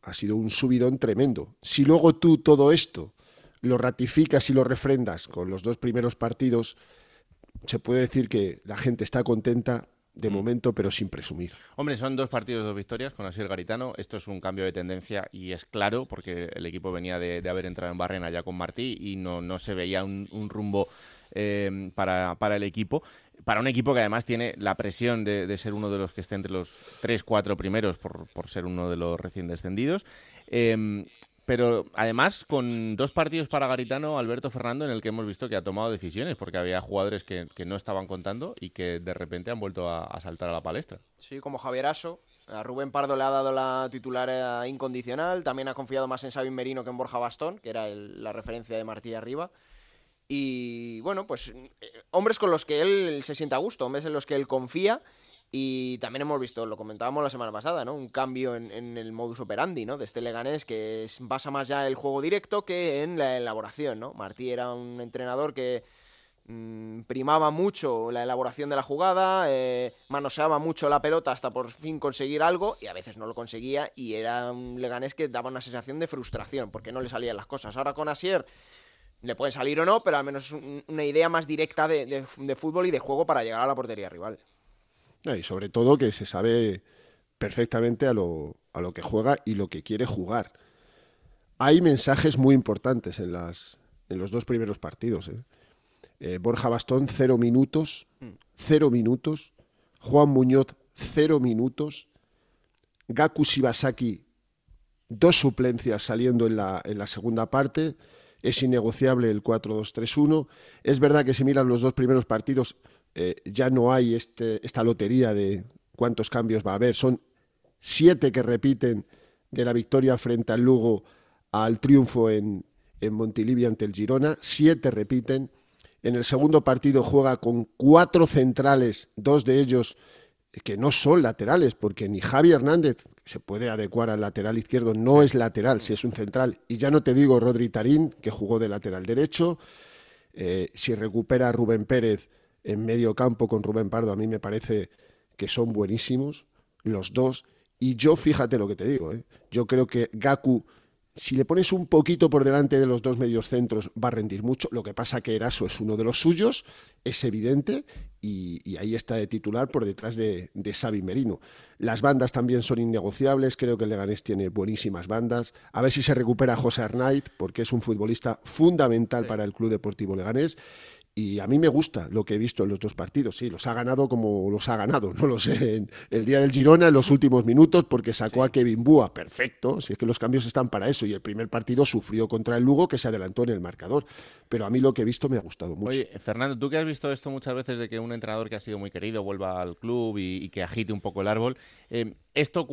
[SPEAKER 11] ha sido un subidón tremendo. Si luego tú todo esto lo ratificas y lo refrendas con los dos primeros partidos, se puede decir que la gente está contenta de mm. momento, pero sin presumir.
[SPEAKER 2] Hombre, son dos partidos, dos victorias con Asier Garitano. Esto es un cambio de tendencia y es claro, porque el equipo venía de, haber entrado en Barrena ya con Martí y no, no se veía un, rumbo eh, para, para, el equipo para un equipo que además tiene la presión de, ser uno de los que esté entre los tres, cuatro primeros por, ser uno de los recién descendidos. Em, pero además con dos partidos para Garitano, Alberto Fernando, en el que hemos visto que ha tomado decisiones, porque había jugadores que, no estaban contando y que de repente han vuelto a, saltar a la palestra.
[SPEAKER 8] Sí, como Javier Aso. A Rubén Pardo le ha dado la titular incondicional. También ha confiado más en Sabin Merino que en Borja Bastón, que era la referencia de Martí arriba. Y bueno, pues eh, hombres con los que él se siente a gusto, hombres en los que él confía. Y también hemos visto, lo comentábamos la semana pasada, ¿no? Un cambio en, el modus operandi, ¿no? De este Leganés que basa más ya el juego directo que en la elaboración, ¿no? Martí era un entrenador que mm, primaba mucho la elaboración de la jugada, eh, manoseaba mucho la pelota hasta por fin conseguir algo y a veces no lo conseguía y era un Leganés que daba una sensación de frustración porque no le salían las cosas. Ahora con Asier le pueden salir o no, pero al menos es una idea más directa de, fútbol y de juego para llegar a la portería rival.
[SPEAKER 11] y sobre todo que se sabe perfectamente a lo, a lo que juega y lo que quiere jugar. Hay mensajes muy importantes en, las, en los dos primeros partidos. ¿eh? Eh, Borja Bastón, cero minutos. Cero minutos. Juan Muñoz, cero minutos. Gaku Shibasaki, dos suplencias saliendo en la, en la segunda parte. Es innegociable el 4-2-3-1. Es verdad que si miran los dos primeros partidos, eh, ya no hay este, esta lotería de cuántos cambios va a haber. Son siete que repiten de la victoria frente al Lugo al triunfo en, en Montilivi ante el Girona. Siete repiten. En el segundo partido juega con cuatro centrales, dos de ellos que no son laterales, porque ni Javi Hernández se puede adecuar al lateral izquierdo, no es lateral, si es un central. Y ya no te digo Rodri Tarín, que jugó de lateral derecho. Eh, si recupera a Rubén Pérez en medio campo con Rubén Pardo, a mí me parece que son buenísimos los dos. Y yo, fíjate lo que te digo, ¿eh? yo creo que Gaku si le pones un poquito por delante de los dos medios centros, va a rendir mucho. Lo que pasa que Eraso es uno de los suyos, es evidente, y, ahí está de titular por detrás de, de Xavi Merino. Las bandas también son innegociables, creo que el Leganés tiene buenísimas bandas. A ver si se recupera José Arnaiz, porque es un futbolista fundamental para el Club Deportivo Leganés. Y a mí me gusta lo que he visto en los dos partidos. Sí, los ha ganado como los ha ganado. No lo sé. En el día del Girona, en los últimos minutos, porque sacó a Kevin Búa. Perfecto. Si es que los cambios están para eso. Y el primer partido sufrió contra el Lugo, que se adelantó en el marcador. Pero a mí lo que he visto me ha gustado mucho.
[SPEAKER 2] Oye, Fernando, tú que has visto esto muchas veces de que un entrenador que ha sido muy querido vuelva al club y, que agite un poco el árbol. Eh, esto,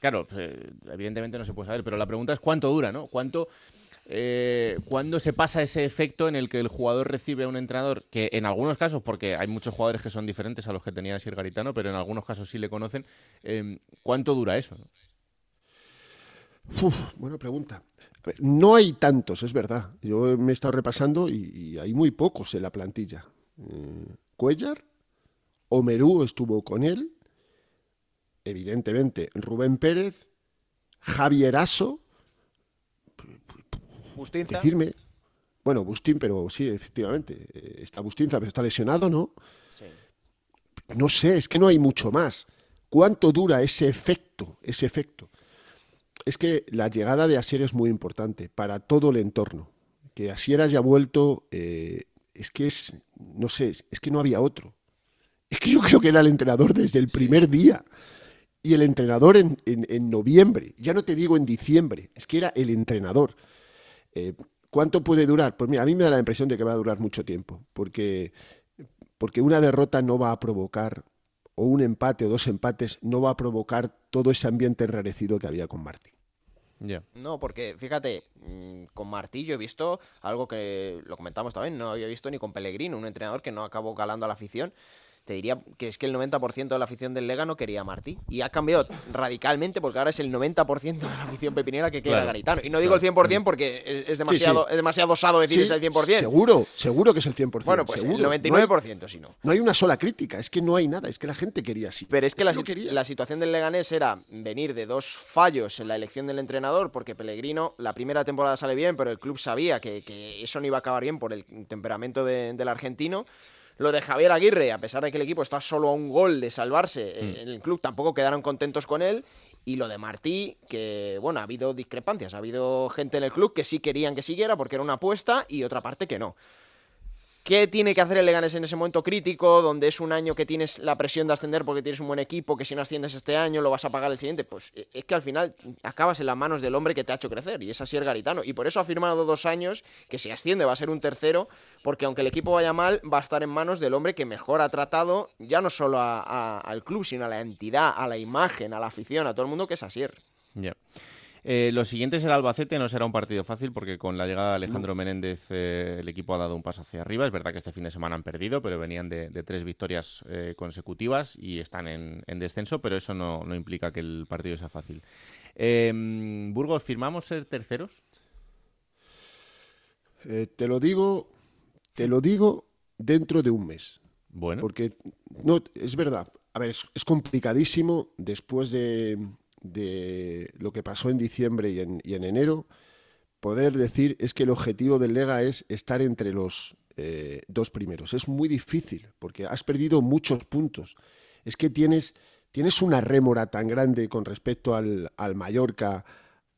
[SPEAKER 2] claro, eh, evidentemente no se puede saber, pero la pregunta es cuánto dura, ¿no? ¿Cuánto eh, cuando se pasa ese efecto en el que el jugador recibe a un entrenador que en algunos casos, porque hay muchos jugadores que son diferentes a los que tenía Sir Garitano, pero en algunos casos sí le conocen, em, ¿cuánto dura eso?
[SPEAKER 11] buena pregunta. No hay tantos, es verdad. Yo me he estado repasando y, hay muy pocos en la plantilla. Eh, Cuellar, Omerú estuvo con él, evidentemente Rubén Pérez, Javier Aso,
[SPEAKER 8] Bustinza.
[SPEAKER 11] Decirme. Bueno, Bustín, pero sí, efectivamente. Eh, está Bustinza, pero está lesionado, ¿no? Sí. No sé, es que no hay mucho más. ¿Cuánto dura ese efecto? Ese efecto. Es que la llegada de Asier es muy importante para todo el entorno. Que Asier haya vuelto, eh, es que es, no sé, es que no había otro. Es que yo creo que era el entrenador desde el primer día. Y el entrenador en, en noviembre, ya no te digo en diciembre, es que era el entrenador. Eh, ¿Cuánto puede durar? Pues mira, a mí me da la impresión de que va a durar mucho tiempo, porque, porque una derrota no va a provocar, o un empate o dos empates, no va a provocar todo ese ambiente enrarecido que había con Martí.
[SPEAKER 8] No, porque fíjate, mm, con Martí yo he visto algo que lo comentamos también, no había visto ni con Pellegrino, un entrenador que no acabó calando a la afición te diría que es que el 90% de la afición del Lega no quería a Martí. Y ha cambiado radicalmente porque ahora es el 90% de la afición pepinera que quiere a Garitano. Y no digo el 100% porque es demasiado, es demasiado osado decir es el 100%.
[SPEAKER 11] Seguro, seguro que es el 100%.
[SPEAKER 8] Bueno, pues
[SPEAKER 11] el
[SPEAKER 8] 99% si no.
[SPEAKER 11] No hay una sola crítica, es que no hay nada, es que la gente quería así.
[SPEAKER 8] Pero es que, la, la, situación del Leganés era venir de dos fallos en la elección del entrenador porque Pellegrino la primera temporada sale bien, pero el club sabía que, eso no iba a acabar bien por el temperamento del argentino. Lo de Javier Aguirre, a pesar de que el equipo está solo a un gol de salvarse eh, mm. en el club, tampoco quedaron contentos con él. Y lo de Martí, que bueno, ha habido discrepancias. Ha habido gente en el club que sí querían que siguiera porque era una apuesta y otra parte que no. ¿Qué tiene que hacer el Leganés en ese momento crítico, donde es un año que tienes la presión de ascender porque tienes un buen equipo, que si no asciendes este año lo vas a pagar el siguiente? Pues eh, es que al final acabas en las manos del hombre que te ha hecho crecer, y es así el Garitano. Y por eso ha firmado dos años, que si asciende va a ser un tercero, porque aunque el equipo vaya mal, va a estar en manos del hombre que mejor ha tratado, ya no solo al club, sino a la entidad, a la imagen, a la afición, a todo el mundo, que es Asier.
[SPEAKER 2] Eh, lo siguiente es el Albacete, no será un partido fácil porque con la llegada de Alejandro Menéndez eh, el equipo ha dado un paso hacia arriba. Es verdad que este fin de semana han perdido, pero venían de, tres victorias eh, consecutivas y están en, descenso, pero eso no, implica que el partido sea fácil. Em, Burgos, ¿firmamos ser terceros?
[SPEAKER 11] te lo digo, te lo digo dentro de un mes.
[SPEAKER 2] Bueno.
[SPEAKER 11] Porque no, es verdad. A ver, es complicadísimo después de, de lo que pasó en diciembre y en, enero, poder decir es que el objetivo del Lega es estar entre los eh, dos primeros. Es muy difícil porque has perdido muchos puntos. Es que tienes, tienes una rémora tan grande con respecto al, al Mallorca,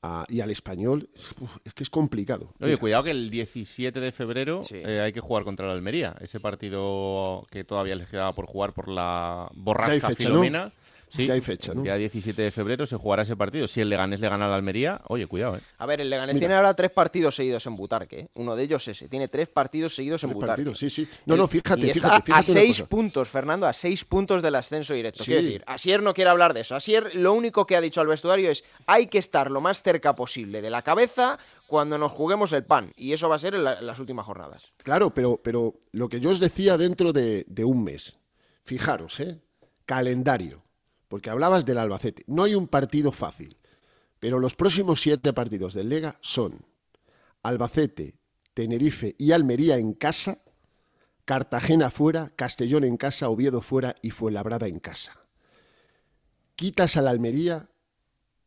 [SPEAKER 11] a- y al español, es, uf, es que es complicado.
[SPEAKER 2] Oye,
[SPEAKER 11] Mira,
[SPEAKER 2] cuidado que el 17 de febrero
[SPEAKER 8] Sí.
[SPEAKER 2] eh, hay que jugar contra la Almería. Ese partido que todavía les quedaba por jugar por la borrasca
[SPEAKER 11] fecha,
[SPEAKER 2] Filomena. Sí,
[SPEAKER 11] Ya hay fecha, ¿no?
[SPEAKER 2] El día 17 de febrero se jugará ese partido. Si el Leganés le gana a la Almería, oye, cuidado, ¿eh?
[SPEAKER 8] A ver, el Leganés
[SPEAKER 11] Mira.
[SPEAKER 8] tiene ahora tres partidos seguidos en Butarque. ¿eh? Uno de ellos ese. Tiene tres partidos seguidos en Butarque.
[SPEAKER 11] partidos, sí, sí. No, no, fíjate,
[SPEAKER 8] y está
[SPEAKER 11] fíjate, fíjate
[SPEAKER 8] a seis
[SPEAKER 11] cosa.
[SPEAKER 8] puntos, Fernando, a seis puntos del ascenso directo.
[SPEAKER 11] Sí.
[SPEAKER 8] Quiero decir, Asier no quiere hablar de eso. Asier lo único que ha dicho al vestuario es hay que estar lo más cerca posible de la cabeza cuando nos juguemos el pan. Y eso va a ser en, la- en las últimas jornadas.
[SPEAKER 11] Claro, pero, pero lo que yo os decía dentro de, de un mes, fijaros, ¿eh? Calendario, porque hablabas del Albacete. No hay un partido fácil, pero los próximos siete partidos del Lega son Albacete, Tenerife y Almería en casa, Cartagena fuera, Castellón en casa, Oviedo fuera y Fuenlabrada en casa. Quitas a la Almería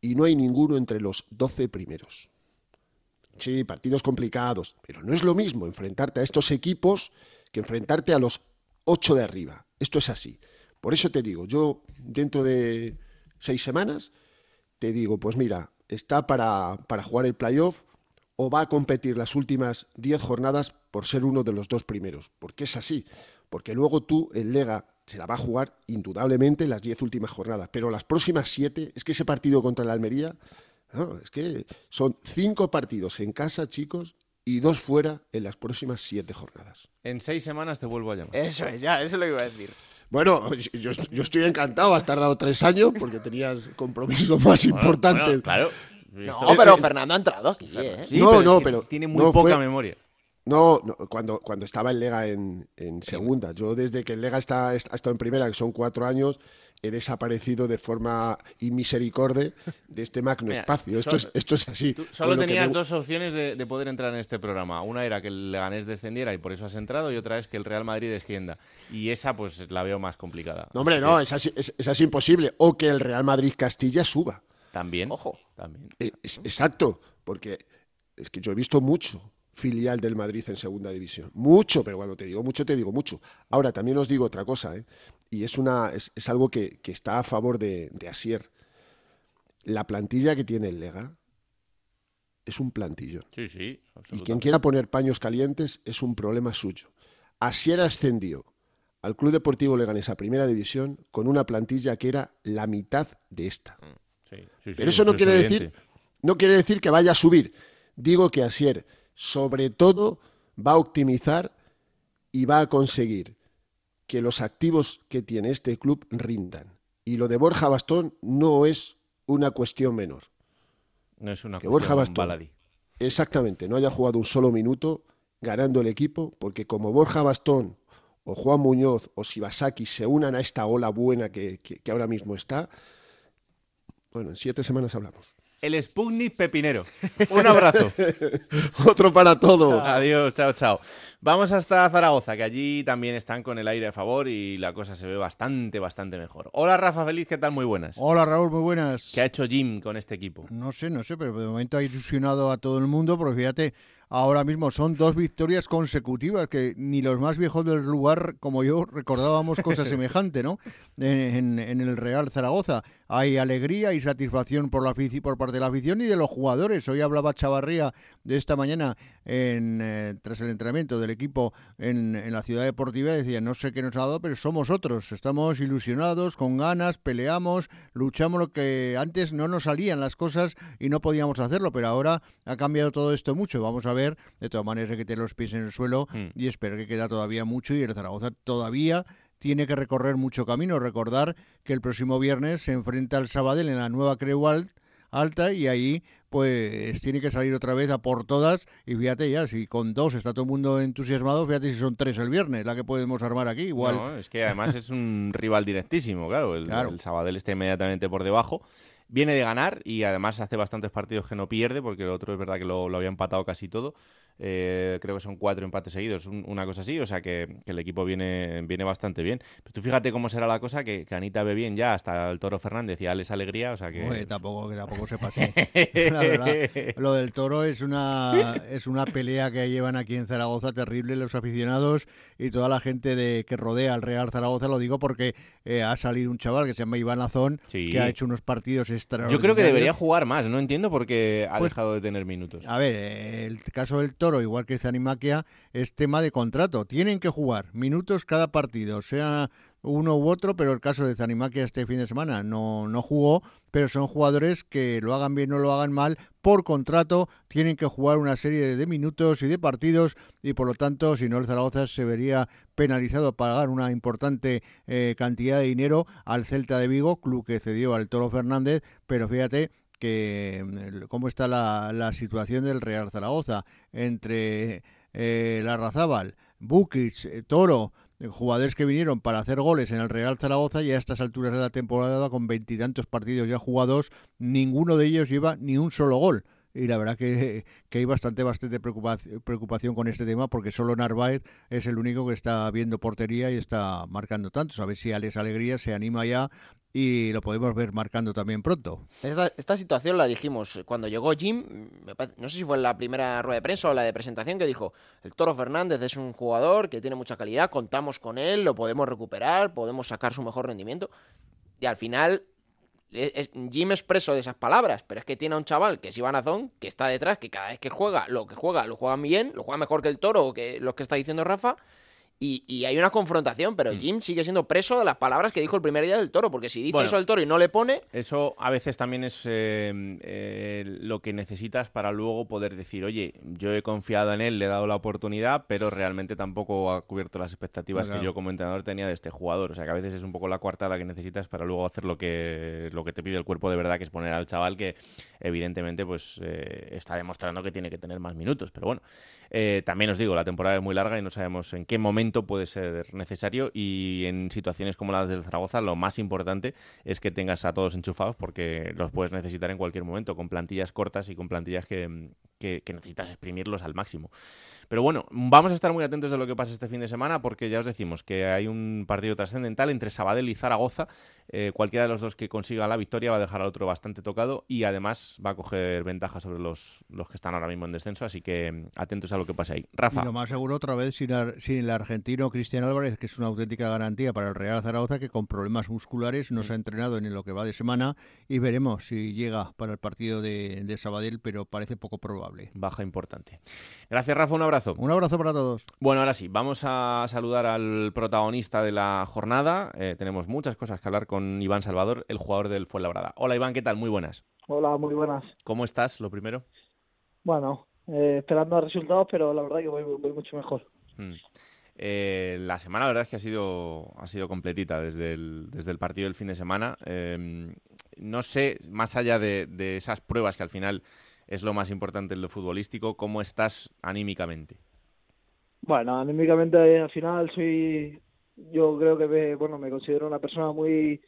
[SPEAKER 11] y no hay ninguno entre los 12 primeros. Sí, partidos complicados, pero no es lo mismo enfrentarte a estos equipos que enfrentarte a los ocho de arriba. Esto es así. Por eso te digo, yo dentro de seis semanas te digo, pues mira, está para, para jugar el playoff o va a competir las últimas diez jornadas por ser uno de los dos primeros. Porque es así. Porque luego tú, el Lega, se la va a jugar indudablemente las diez últimas jornadas. Pero las próximas siete, es que ese partido contra la Almería, no, es que son cinco partidos en casa, chicos, y dos fuera en las próximas siete jornadas.
[SPEAKER 2] En seis semanas te vuelvo a llamar.
[SPEAKER 8] Eso es, ya, eso lo iba a decir.
[SPEAKER 11] Bueno, yo, yo estoy encantado, has tardado tres años porque tenías compromisos más importantes.
[SPEAKER 2] Bueno, claro.
[SPEAKER 8] No, pero Fernando ha entrado aquí, ¿eh?
[SPEAKER 2] Sí,
[SPEAKER 11] No,
[SPEAKER 2] pero
[SPEAKER 11] no, pero
[SPEAKER 2] Tiene muy
[SPEAKER 11] no,
[SPEAKER 2] poca
[SPEAKER 11] fue-
[SPEAKER 2] memoria.
[SPEAKER 11] No, no, cuando, cuando estaba el Lega en, en segunda. Yo desde que el Lega está, está- ha estado en primera, que son cuatro años, he desaparecido de forma inmisericordia de este magno
[SPEAKER 2] Mira,
[SPEAKER 11] espacio. Esto,
[SPEAKER 2] solo-
[SPEAKER 11] es, esto es así.
[SPEAKER 2] Tú solo tenías
[SPEAKER 11] me-
[SPEAKER 2] dos opciones de, de poder entrar en este programa. Una era que el Leganés descendiera y por eso has entrado, y otra es que el Real Madrid descienda. Y esa, pues, la veo más complicada.
[SPEAKER 11] No, hombre,
[SPEAKER 2] Así
[SPEAKER 11] no,
[SPEAKER 2] que
[SPEAKER 11] esa, es- es- esa es imposible. O que el Real Madrid Castilla suba.
[SPEAKER 2] También.
[SPEAKER 8] Ojo.
[SPEAKER 2] También.
[SPEAKER 11] Eh, es- exacto, porque es que yo he visto mucho filial del Madrid en segunda división. Mucho, pero cuando te digo mucho, te digo mucho. Ahora, también os digo otra cosa, ¿eh? y es, una, es, es algo que, que está a favor de, de Asier. La plantilla que tiene el Lega es un plantillón.
[SPEAKER 2] Sí, sí.
[SPEAKER 11] Y quien quiera poner paños calientes es un problema suyo. Asier ascendió al Club Deportivo Leganés a Primera División con una plantilla que era la mitad de esta.
[SPEAKER 2] Sí, sí, sí,
[SPEAKER 11] Pero eso no quiere decir, no quiere decir que vaya a subir. Digo que Asier, sobre todo, va a optimizar y va a conseguir que los activos que tiene este club rindan. Y lo de Borja Bastón no es una cuestión menor.
[SPEAKER 2] No es una
[SPEAKER 11] que
[SPEAKER 2] cuestión
[SPEAKER 11] Borja Bastón
[SPEAKER 2] baladí.
[SPEAKER 11] exactamente no haya jugado un solo minuto ganando el equipo, porque como Borja Bastón o Juan Muñoz o Sibasaki se unan a esta ola buena que, que- que ahora mismo está, bueno, en siete semanas hablamos.
[SPEAKER 2] El Sputnik Pepinero. Un abrazo.
[SPEAKER 11] Otro para todo.
[SPEAKER 2] Adiós, chao, chao. Vamos hasta Zaragoza, que allí también están con el aire a favor y la cosa se ve bastante, bastante mejor. Hola, Rafa Feliz, ¿qué tal? Muy buenas.
[SPEAKER 12] Hola Raúl, muy buenas.
[SPEAKER 2] ¿Qué ha hecho Jim con este equipo?
[SPEAKER 12] No sé, no sé, pero de momento ha ilusionado a todo el mundo, porque fíjate, ahora mismo son dos victorias consecutivas, que ni los más viejos del lugar como yo recordábamos cosa semejante, ¿no? En, en- en el Real Zaragoza. Hay alegría y satisfacción por, la por parte de la afición y de los jugadores. Hoy hablaba Chavarría de esta mañana en, eh, tras el entrenamiento del equipo en, en la ciudad deportiva decía, no sé qué nos ha dado, pero somos otros. Estamos ilusionados, con ganas, peleamos, luchamos lo que antes no nos salían las cosas y no podíamos hacerlo, pero ahora ha cambiado todo esto mucho. Vamos a ver, de todas maneras, hay que tener los pies en el suelo
[SPEAKER 2] Mm.
[SPEAKER 12] y espero que queda todavía mucho y el Zaragoza todavía tiene que recorrer mucho camino. Recordar que el próximo viernes se enfrenta al Sabadell en la nueva Creu Alt- Alta y ahí pues tiene que salir otra vez a por todas y fíjate ya, si con dos está todo el mundo entusiasmado, fíjate si son tres el viernes, la que podemos armar aquí, igual.
[SPEAKER 2] No, es que además es un rival directísimo, claro. El,
[SPEAKER 12] Claro.
[SPEAKER 2] el Sabadell está inmediatamente por debajo. Viene de ganar y además hace bastantes partidos que no pierde, porque el otro es verdad que lo, lo había empatado casi todo. Eh, creo que son cuatro empates seguidos, una cosa así, o sea que, el equipo viene, viene bastante bien. Pero tú fíjate cómo será la cosa, que, Anita ve bien ya hasta el Toro Fernández y Alex Alegría, o sea que...
[SPEAKER 12] tampoco, que tampoco se pase. la verdad, lo del Toro es una, es una pelea que llevan aquí en Zaragoza terrible los aficionados y toda la gente de que rodea al Real Zaragoza, lo digo porque eh, ha salido un chaval que se llama Iván Azón, que ha hecho unos partidos extraordinarios.
[SPEAKER 2] Yo creo que debería jugar más, no entiendo por qué ha pues dejado de tener minutos.
[SPEAKER 12] A ver, el caso del Toro igual que Zanimaquia, es tema de contrato. Tienen que jugar minutos cada partido, sea uno u otro, pero el caso de Zanimaquia este fin de semana no, no jugó, pero son jugadores que lo hagan bien o lo hagan mal, por contrato tienen que jugar una serie de minutos y de partidos y por lo tanto, si no el Zaragoza se vería penalizado pagar una importante eh, cantidad de dinero al Celta de Vigo, club que cedió al Toro Fernández, pero fíjate que mm, cómo está la, la situación del Real Zaragoza entre eh, Larrazábal, Bukic, eh, Toro, eh, jugadores que vinieron para hacer goles en el Real Zaragoza y a estas alturas de la temporada con veintitantos partidos ya jugados, ninguno de ellos lleva ni un solo gol y la verdad que, hay bastante bastante preocupación con este tema porque solo Narváez es el único que está viendo portería y está marcando tantos. A ver si Alex Alegría se anima ya y lo podemos ver marcando también pronto.
[SPEAKER 8] Esta, situación la dijimos cuando llegó Jim, no sé si fue en la primera rueda de prensa o la de presentación, que dijo, el Toro Fernández es un jugador que tiene mucha calidad, contamos con él, lo podemos recuperar, podemos sacar su mejor rendimiento. Y al final Jim es preso de esas palabras, pero es que tiene a un chaval que es Iván que está detrás, que cada vez que juega, lo que juega, lo juega bien, lo juega mejor que el toro o que lo que está diciendo Rafa, y, hay una confrontación, pero mm. Jim sigue siendo preso de las palabras que dijo el primer día del toro, porque si dice eso el toro y no le pone...
[SPEAKER 2] Eso a veces también es eh, eh, lo que necesitas para luego poder decir, oye, yo he confiado en él, le he dado la oportunidad, pero realmente tampoco ha cubierto las expectativas que yo como entrenador tenía de este jugador. O sea que a veces es un poco la coartada que necesitas para luego hacer lo que, lo que te pide el cuerpo de verdad, que es poner al chaval que evidentemente pues eh, está demostrando que tiene que tener más minutos. Pero bueno, también os digo, la temporada es muy larga y no sabemos en qué momento puede ser necesario y en situaciones como las del Zaragoza lo más importante es que tengas a todos enchufados porque los puedes necesitar en cualquier momento con plantillas cortas y con plantillas que, que, necesitas exprimirlos al máximo. Pero bueno, vamos a estar muy atentos de lo que pasa este fin de semana porque ya os decimos que hay un partido trascendental entre Sabadell y Zaragoza. Eh, cualquiera de los dos que consiga la victoria va a dejar al otro bastante tocado y además va a coger ventaja sobre los, los que están ahora mismo en descenso. Así que mm, atentos a lo que pasa ahí. Rafa.
[SPEAKER 12] Y lo más seguro otra vez sin, el argentino Cristian Álvarez, que es una auténtica garantía para el Real Zaragoza, que con problemas musculares no se ha entrenado en lo que va de semana y veremos si llega para el partido de, de Sabadell, pero parece poco probable.
[SPEAKER 2] Baja importante. Gracias, Rafa. Un abrazo.
[SPEAKER 12] Un abrazo para todos.
[SPEAKER 2] Bueno, ahora sí, vamos a saludar al protagonista de la jornada. Eh, tenemos muchas cosas que hablar con Iván Salvador, el jugador del Fuenlabrada. Hola, Iván, ¿qué tal? Muy buenas.
[SPEAKER 13] Hola, muy buenas.
[SPEAKER 2] ¿Cómo estás, lo primero?
[SPEAKER 13] Bueno, eh, esperando resultados, pero la verdad que voy, mucho mejor. Hmm.
[SPEAKER 2] Eh, la semana, la verdad es que ha sido, ha sido completita desde el, desde el partido del fin de semana. no sé, más allá de, de, esas pruebas que al final es lo más importante en lo futbolístico. ¿Cómo estás anímicamente?
[SPEAKER 13] Bueno, anímicamente al final soy, yo creo que me, bueno, me considero una persona muy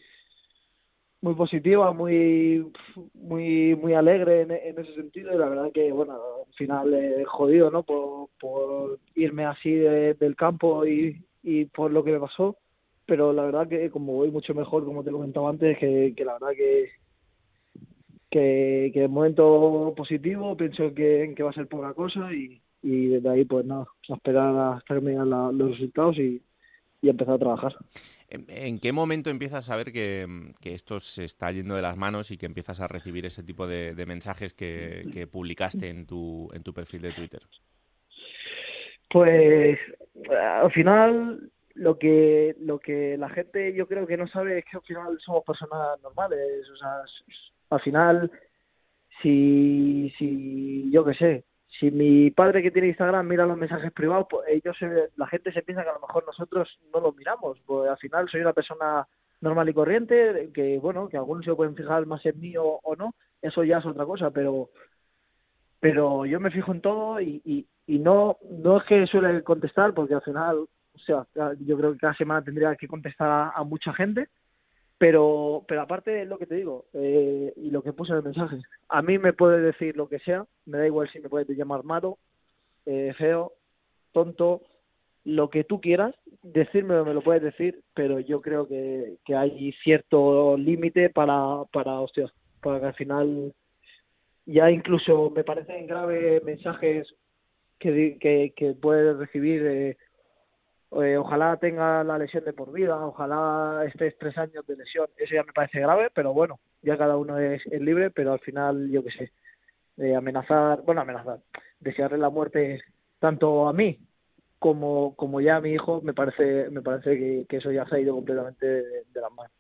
[SPEAKER 13] muy positiva, muy muy muy alegre en, ese sentido y la verdad que bueno al final he jodido no por, por irme así del campo y, y por lo que me pasó pero la verdad que como voy mucho mejor como te comentaba antes que, que la verdad que que, que momento positivo, pienso que, que va a ser poca cosa y, y desde ahí pues nada, a esperar me digan los resultados y, y empezar a trabajar.
[SPEAKER 2] ¿En qué momento empiezas a ver que, que, esto se está yendo de las manos y que empiezas a recibir ese tipo de, de mensajes que, que, publicaste en tu, en tu perfil de Twitter?
[SPEAKER 13] Pues al final lo que lo que la gente yo creo que no sabe es que al final somos personas normales, o sea, al final, si, si yo qué sé, si mi padre que tiene Instagram mira los mensajes privados, pues ellos la gente se piensa que a lo mejor nosotros no los miramos, pues al final soy una persona normal y corriente, que bueno, que algunos se pueden fijar más en mí o, no, eso ya es otra cosa, pero pero yo me fijo en todo y, y, no no es que suele contestar porque al final o sea yo creo que cada semana tendría que contestar a mucha gente pero, pero aparte es lo que te digo eh, y lo que puse en el mensaje, a mí me puede decir lo que sea, me da igual si me puedes llamar malo, eh, feo, tonto, lo que tú quieras, decírmelo, me lo puedes decir, pero yo creo que, que hay cierto límite para, para, hostia, para que al final ya incluso me parecen graves mensajes que, que, que puedes recibir. eh, eh, ojalá tenga la lesión de por vida, ojalá estés tres años de lesión. Eso ya me parece grave, pero bueno, ya cada uno es, libre, pero al final, yo qué sé, amenazar, bueno, amenazar, desearle la muerte tanto a mí como, como ya a mi hijo, me parece, me parece que, eso ya se ha ido completamente de, las manos.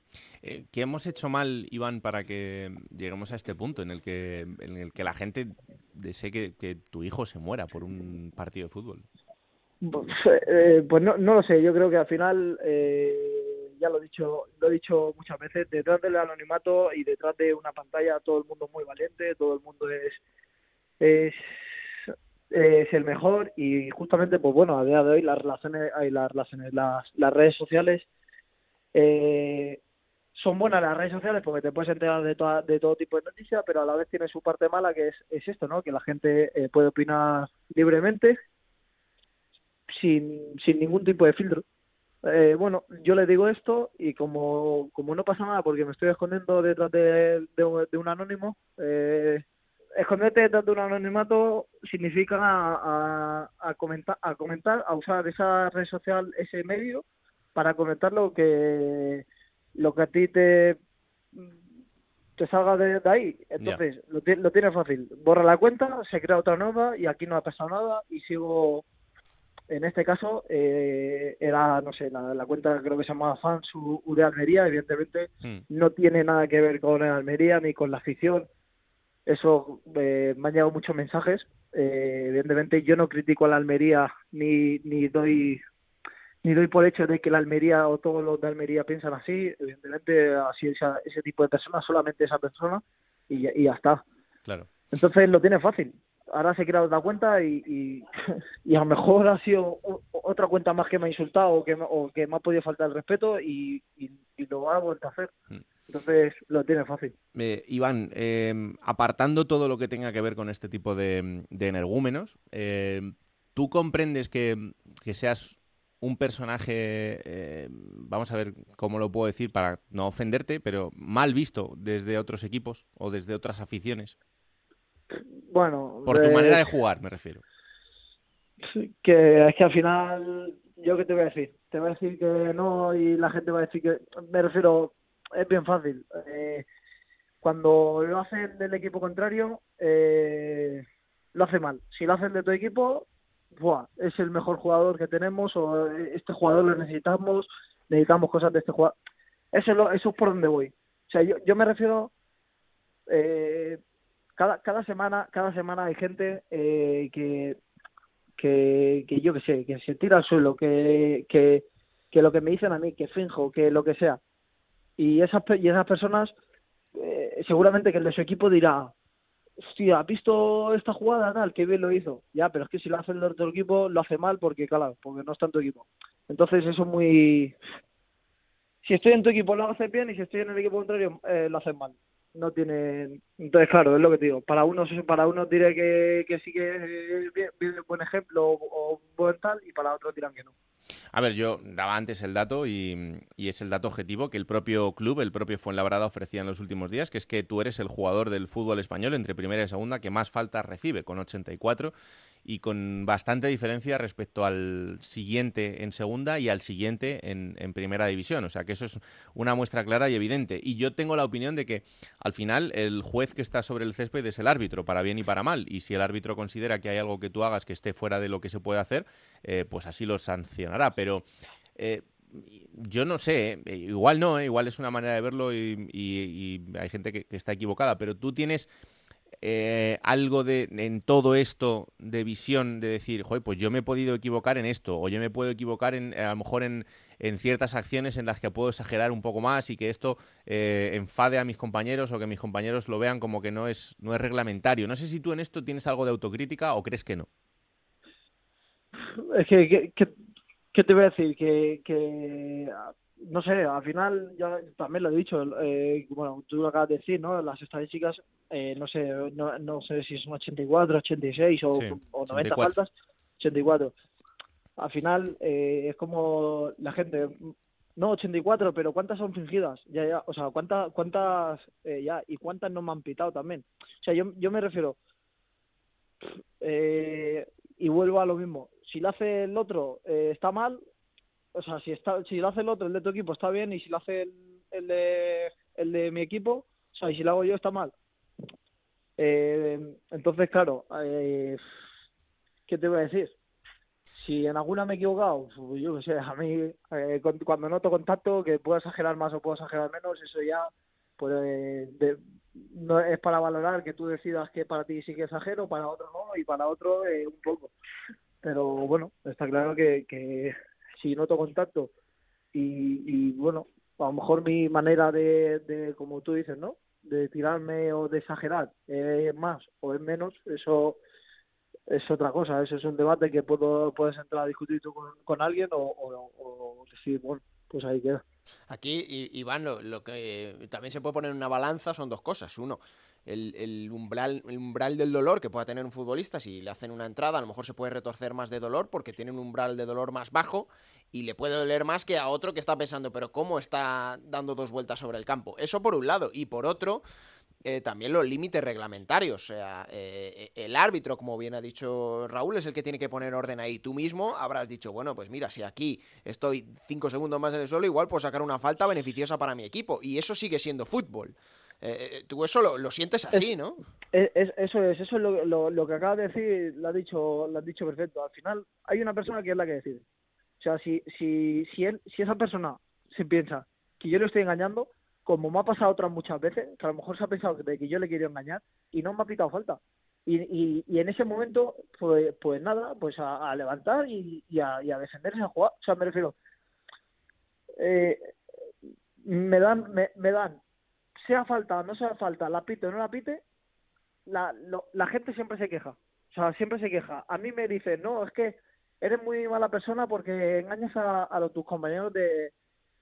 [SPEAKER 2] Eh, ¿Qué hemos hecho mal, Iván, para que lleguemos a este punto en el que, en el que la gente desee que tu hijo se muera por un partido de fútbol?
[SPEAKER 13] Eh, pues no, no lo sé, yo creo que al final, eh, ya lo he dicho, lo he dicho muchas veces, detrás del anonimato y detrás de una pantalla todo el mundo es muy valiente, todo el mundo es, es, es el mejor y justamente, pues bueno, a día de hoy las relaciones, hay las relaciones, las, las redes sociales eh, son buenas las redes sociales porque te puedes enterar de, toda- de todo tipo de noticias, pero a la vez tiene su parte mala que es, es esto, ¿no? Que la gente eh, puede opinar libremente sin, sin ningún tipo de filtro. Eh, bueno, yo le digo esto y como, como no pasa nada porque me estoy escondiendo detrás de, de, un- de un anónimo, eh, esconderte detrás de un anonimato significa a, a, a comentar, a comentar, a usar esa red social, ese medio, para comentar lo que, lo que a ti te, te salga de, de ahí. Entonces, lo, ti- lo tienes fácil. Borra la cuenta, se crea otra nueva y aquí no ha pasado nada y sigo en este caso eh, era, no sé, la, la cuenta creo que se llamaba Fans U- U de Almería, evidentemente no tiene nada que ver con el Almería ni con la afición. Eso eh, me han llegado muchos mensajes. Eh, evidentemente yo no critico a la Almería ni, ni doy ni doy por hecho de que la Almería o todos los de Almería piensan así. Evidentemente así esa- ese tipo de personas, solamente esa persona y, ya- y ya está.
[SPEAKER 2] Claro.
[SPEAKER 13] Entonces lo tiene fácil. Ahora se crea otra cuenta y, y, y a lo mejor ha sido otra cuenta más que me ha insultado o que, me- o que me ha podido faltar el respeto y, y, y lo ha vuelto a hacer. Entonces lo tiene fácil.
[SPEAKER 2] Eh, Iván, eh, apartando todo lo que tenga que ver con este tipo de, de energúmenos, eh, ¿tú comprendes que, que seas un personaje, vamos a ver cómo lo puedo decir para no ofenderte, pero mal visto desde otros equipos o desde otras aficiones?
[SPEAKER 13] Bueno,
[SPEAKER 2] Por tu
[SPEAKER 13] eh,
[SPEAKER 2] manera de jugar, me refiero.
[SPEAKER 13] que es que al final, ¿yo qué te voy a decir? Te voy a decir que no y la gente va a decir que, me refiero, es bien fácil. Eh, cuando lo hacen del equipo contrario, eh, lo hace mal. Si lo hacen de tu equipo, ¡buah! es el mejor jugador que tenemos o este jugador lo necesitamos, necesitamos cosas de este jugador. Eso es, lo- eso es por donde voy. O sea, yo, yo me refiero eh, cada, cada semana cada semana hay gente eh, que, que que yo que sé que se tira al suelo que, que que lo que me dicen a mí que finjo que lo que sea. Y esas y esas personas eh, seguramente que el de su equipo dirá hostia ¿has visto esta jugada tal qué bien lo hizo ya pero es que si lo hace el otro equipo lo hace mal porque claro porque no está en tu equipo. Entonces eso es muy si estoy en tu equipo lo haces bien y si estoy en el equipo contrario eh, lo haces mal no tiene entonces claro es lo que te digo para unos para unos diré que, que sí que es buen ejemplo o, o buen tal y para otros dirán que no
[SPEAKER 2] A ver, yo daba antes el dato y, y es el dato objetivo que el propio club, el propio Fuenlabrada ofrecía en los últimos días, que es que tú eres el jugador del fútbol español entre primera y segunda que más faltas recibe, con 84 y con bastante diferencia respecto al siguiente en segunda y al siguiente en, en primera división. O sea que eso es una muestra clara y evidente. Y yo tengo la opinión de que al final el juez que está sobre el césped es el árbitro, para bien y para mal. Y si el árbitro considera que hay algo que tú hagas que esté fuera de lo que se puede hacer, eh, pues así lo sancionará. Pero eh, yo no sé, eh, igual no, eh, igual es una manera de verlo y, hay gente que está equivocada, pero tú tienes eh, algo de en todo esto de visión de decir, joder, pues yo me he podido equivocar en esto, o yo me puedo equivocar en, a lo mejor en, en ciertas acciones en las que puedo exagerar un poco más y que esto eh, enfade a mis compañeros o que mis compañeros lo vean como que no es, no es reglamentario. No sé si tú en esto tienes algo de autocrítica o crees que no.
[SPEAKER 13] es que, que, ¿qué te voy a decir? Que, que no sé, al final ya también lo he dicho, eh, bueno, tú lo acabas de decir, ¿no? Las estadísticas, eh, no sé, no, no sé si son 84, 86 o,
[SPEAKER 14] Sí,
[SPEAKER 13] o 90
[SPEAKER 14] 84.
[SPEAKER 13] faltas, 84. Al final eh, es como la gente, no 84, pero ¿cuántas son fingidas? Ya, ya, o sea, ¿cuántas, cuántas eh, ya y cuántas no me han pitado también? O sea, yo, yo me refiero, eh, y vuelvo a lo mismo, si lo hace el otro está mal, o sea, si está, si lo hace el otro, el de tu equipo está bien, y si lo hace el, de, el de mi equipo, o sea, y si lo hago yo está mal. Eh, entonces, claro, eh, ¿qué te voy a decir? Si en alguna me he equivocado, pues yo qué sé, a mí eh, cuando noto contacto que puedo exagerar más o puedo exagerar menos, eso ya pues de- no es para valorar que tú decidas que para ti sí que exagero, para otro no y para otro eh, un poco. Pero bueno, está claro que, que si noto contacto y, y bueno, a lo mejor mi manera de, de, como tú dices, ¿no? De tirarme o de exagerar es más o es menos, eso es otra cosa, eso es un debate que puedo, puedes entrar a discutir tú con, alguien o, o- decir, bueno, pues ahí queda.
[SPEAKER 8] Aquí, Iván, lo, lo que también se puede poner en una balanza son dos cosas. Uno, el, el umbral, el umbral del dolor que pueda tener un futbolista, si le hacen una entrada, a lo mejor se puede retorcer más de dolor porque tiene un umbral de dolor más bajo y le puede doler más que a otro que está pensando, pero ¿cómo está dando dos vueltas sobre el campo? Eso por un lado. Y por otro, eh, también los límites reglamentarios. O sea, eh, el árbitro, como bien ha dicho Raúl, es el que tiene que poner orden ahí. Tú mismo habrás dicho, bueno, pues mira, si aquí estoy cinco segundos más en el suelo, igual puedo sacar una falta beneficiosa para mi equipo. Y eso sigue siendo fútbol. Eh, eh, tú eso lo, lo sientes así, ¿no?
[SPEAKER 13] Es- es- eso es, eso es lo, lo, lo que acabas de decir, lo has dicho, lo has dicho perfecto. Al final hay una persona que es la que decide. O sea, si, si, si, él, si esa persona se piensa que yo le estoy engañando, como me ha pasado otras muchas veces, que a lo mejor se ha pensado de que yo le quiero engañar y no me ha pitado falta. Y, y, y en ese momento, pues, pues nada, pues a, a levantar y, y, a, y a defenderse a jugar. O sea, me refiero, eh, me dan, me, me dan, sea falta o no sea falta, la pite o no la pite, la, lo- la gente siempre se queja. O sea, siempre se queja. A mí me dicen, no, es que eres muy mala persona porque engañas a, a tus compañeros de,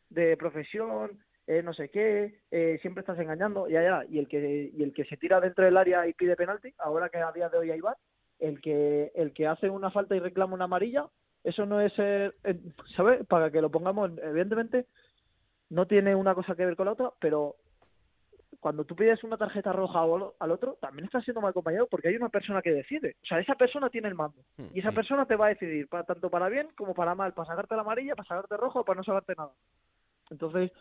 [SPEAKER 13] de profesión, eh, no sé qué, eh, siempre estás engañando, ya, ya. Y el, que, y el que se tira dentro del área y pide penalti, ahora que a día de hoy hay VAR, el que, el que hace una falta y reclama una amarilla, eso no es, eh, ¿sabes? Para que lo pongamos, evidentemente, no tiene una cosa que ver con la otra, pero cuando tú pides una tarjeta roja al al otro, también estás siendo mal compañero porque hay una persona que decide. O sea, esa persona tiene el mando. Y esa persona te va a decidir, para, tanto para bien como para mal, para sacarte la amarilla, para sacarte rojo o para no sacarte nada. Entonces,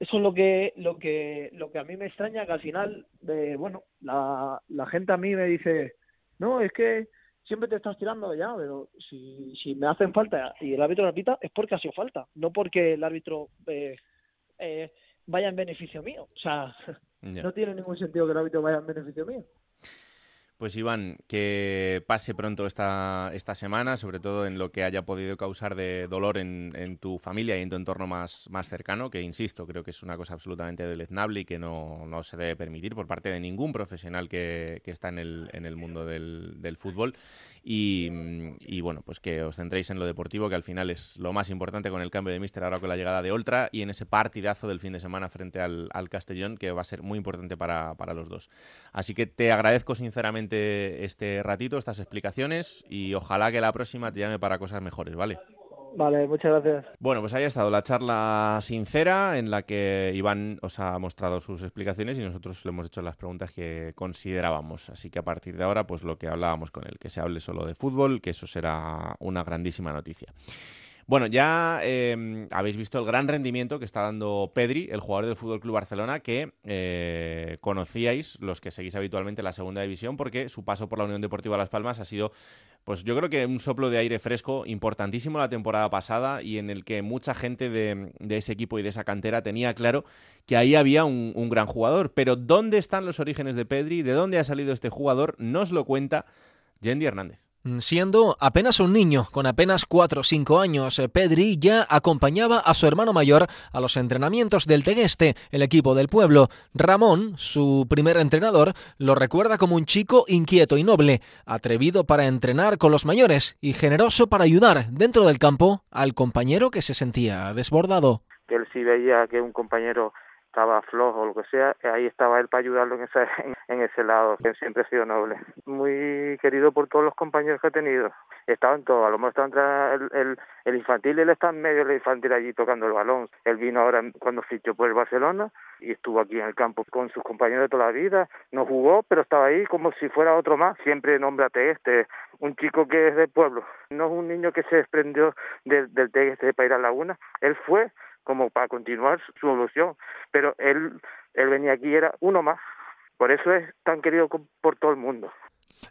[SPEAKER 13] eso es lo que, lo que, lo que a mí me extraña, que al final, de, bueno, la, la gente a mí me dice, no, es que siempre te estás tirando ya, pero si, si me hacen falta y el árbitro la pita, es porque ha sido falta, no porque el árbitro eh, eh, vaya en beneficio mío. O sea, no tiene ningún sentido que el árbitro vaya en beneficio mío.
[SPEAKER 2] Pues Iván, que pase pronto esta, esta semana, sobre todo en lo que haya podido causar de dolor en, tu familia y en tu entorno más, más cercano, que insisto, creo que es una cosa absolutamente deleznable y que no, no se debe permitir por parte de ningún profesional que, que está en el, en el mundo del, del fútbol. Y, y, bueno, pues que os centréis en lo deportivo, que al final es lo más importante con el cambio de míster ahora con la llegada de Oltra y en ese partidazo del fin de semana frente al, al Castellón, que va a ser muy importante para, para los dos. Así que te agradezco sinceramente este ratito, estas explicaciones y ojalá que la próxima te llame para cosas mejores, ¿vale?
[SPEAKER 13] Vale, muchas gracias.
[SPEAKER 2] Bueno, pues ahí ha estado la charla sincera en la que Iván os ha mostrado sus explicaciones y nosotros le hemos hecho las preguntas que considerábamos. Así que a partir de ahora, pues lo que hablábamos con él, que se hable solo de fútbol, que eso será una grandísima noticia. Bueno, ya eh, habéis visto el gran rendimiento que está dando Pedri, el jugador del Fútbol Club Barcelona, que eh, conocíais los que seguís habitualmente la segunda división, porque su paso por la Unión Deportiva Las Palmas ha sido, pues yo creo que un soplo de aire fresco importantísimo la temporada pasada y en el que mucha gente de, ese equipo y de esa cantera tenía claro que ahí había un, un gran jugador. Pero ¿dónde están los orígenes de Pedri? ¿De dónde ha salido este jugador? Nos lo cuenta Yendi Hernández.
[SPEAKER 14] Siendo apenas un niño, con apenas 4 o 5 años, eh, Pedri ya acompañaba a su hermano mayor a los entrenamientos del Tegueste, el equipo del pueblo. Ramón, su primer entrenador, lo recuerda como un chico inquieto y noble, atrevido para entrenar con los mayores y generoso para ayudar dentro del campo al compañero que se sentía desbordado.
[SPEAKER 15] él sí veía que un compañero estaba flojo o lo que sea, ahí estaba él para ayudarlo en ese, en, ese lado, que siempre ha sido noble. Muy querido por todos los compañeros que ha tenido. Estaba en todo, a lo mejor estaba el, el, el infantil, él está en medio del infantil allí tocando el balón. Él vino ahora cuando fichó por el Barcelona y estuvo aquí en el campo con sus compañeros de toda la vida. No jugó, pero estaba ahí como si fuera otro más. Siempre nómbrate este, un chico que es del pueblo. No es un niño que se desprendió del, del Tegeste para ir a Laguna. Él fue como para continuar su evolución, pero él, él venía aquí era uno más. Por eso es tan querido por todo el mundo.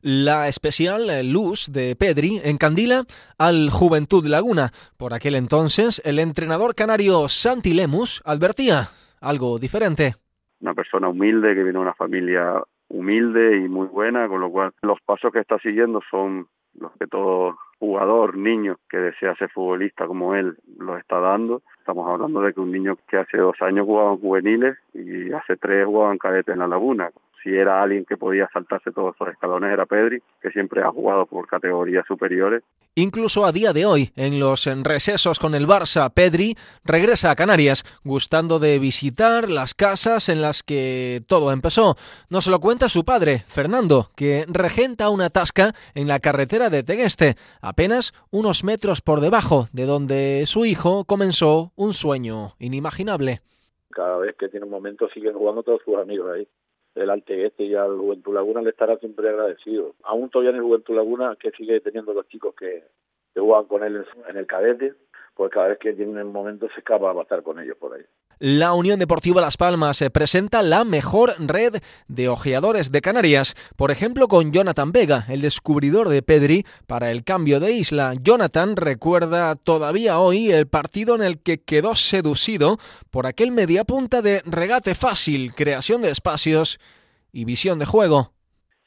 [SPEAKER 14] La especial luz de Pedri encandila al Juventud Laguna. Por aquel entonces, el entrenador canario Santi Lemus advertía algo diferente.
[SPEAKER 16] Una persona humilde que viene de una familia humilde y muy buena, con lo cual los pasos que está siguiendo son los que todo jugador, niño que desea ser futbolista como él los está dando. Estamos hablando de que un niño que hace dos años jugaba en juveniles y hace tres jugaba en cadete en la laguna si era alguien que podía saltarse todos esos escalones era Pedri, que siempre ha jugado por categorías superiores.
[SPEAKER 14] Incluso a día de hoy, en los recesos con el Barça, Pedri regresa a Canarias, gustando de visitar las casas en las que todo empezó. Nos lo cuenta su padre, Fernando, que regenta una tasca en la carretera de Tegueste, apenas unos metros por debajo de donde su hijo comenzó un sueño inimaginable.
[SPEAKER 17] Cada vez que tiene un momento siguen jugando todos sus amigos ahí el Altegueste y al Juventud Laguna le estará siempre agradecido. Aún todavía en el Juventud Laguna, que sigue teniendo los chicos que, que juegan con él en el cadete, pues cada vez que tiene un momento se escapa a estar con ellos por ahí.
[SPEAKER 14] La Unión Deportiva Las Palmas presenta la mejor red de ojeadores de Canarias, por ejemplo con Jonathan Vega, el descubridor de Pedri para el cambio de isla. Jonathan recuerda todavía hoy el partido en el que quedó seducido por aquel mediapunta de regate fácil, creación de espacios y visión de juego.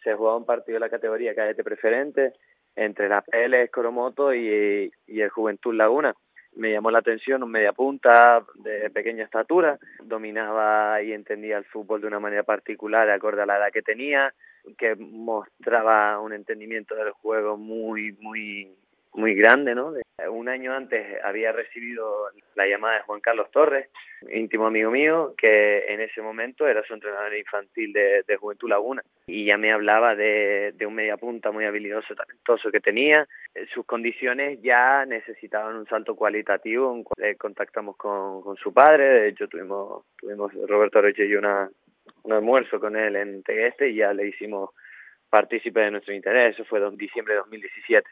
[SPEAKER 15] Se jugaba un partido de la categoría cadete preferente entre la PL Coromoto y, y el Juventud Laguna me llamó la atención un media punta de pequeña estatura, dominaba y entendía el fútbol de una manera particular, acorde a la edad que tenía, que mostraba un entendimiento del juego muy, muy, muy grande, ¿no? Un año antes había recibido la llamada de Juan Carlos Torres, íntimo amigo mío, que en ese momento era su entrenador infantil de, Juventud Laguna, y ya me hablaba de, de un mediapunta muy habilidoso, talentoso que tenía. Sus condiciones ya necesitaban un salto cualitativo, contactamos con, con su padre, de hecho tuvimos, tuvimos Roberto Roche y una, un almuerzo con él en Tegueste y ya le hicimos partícipe de nuestro interés, eso fue en diciembre de 2017.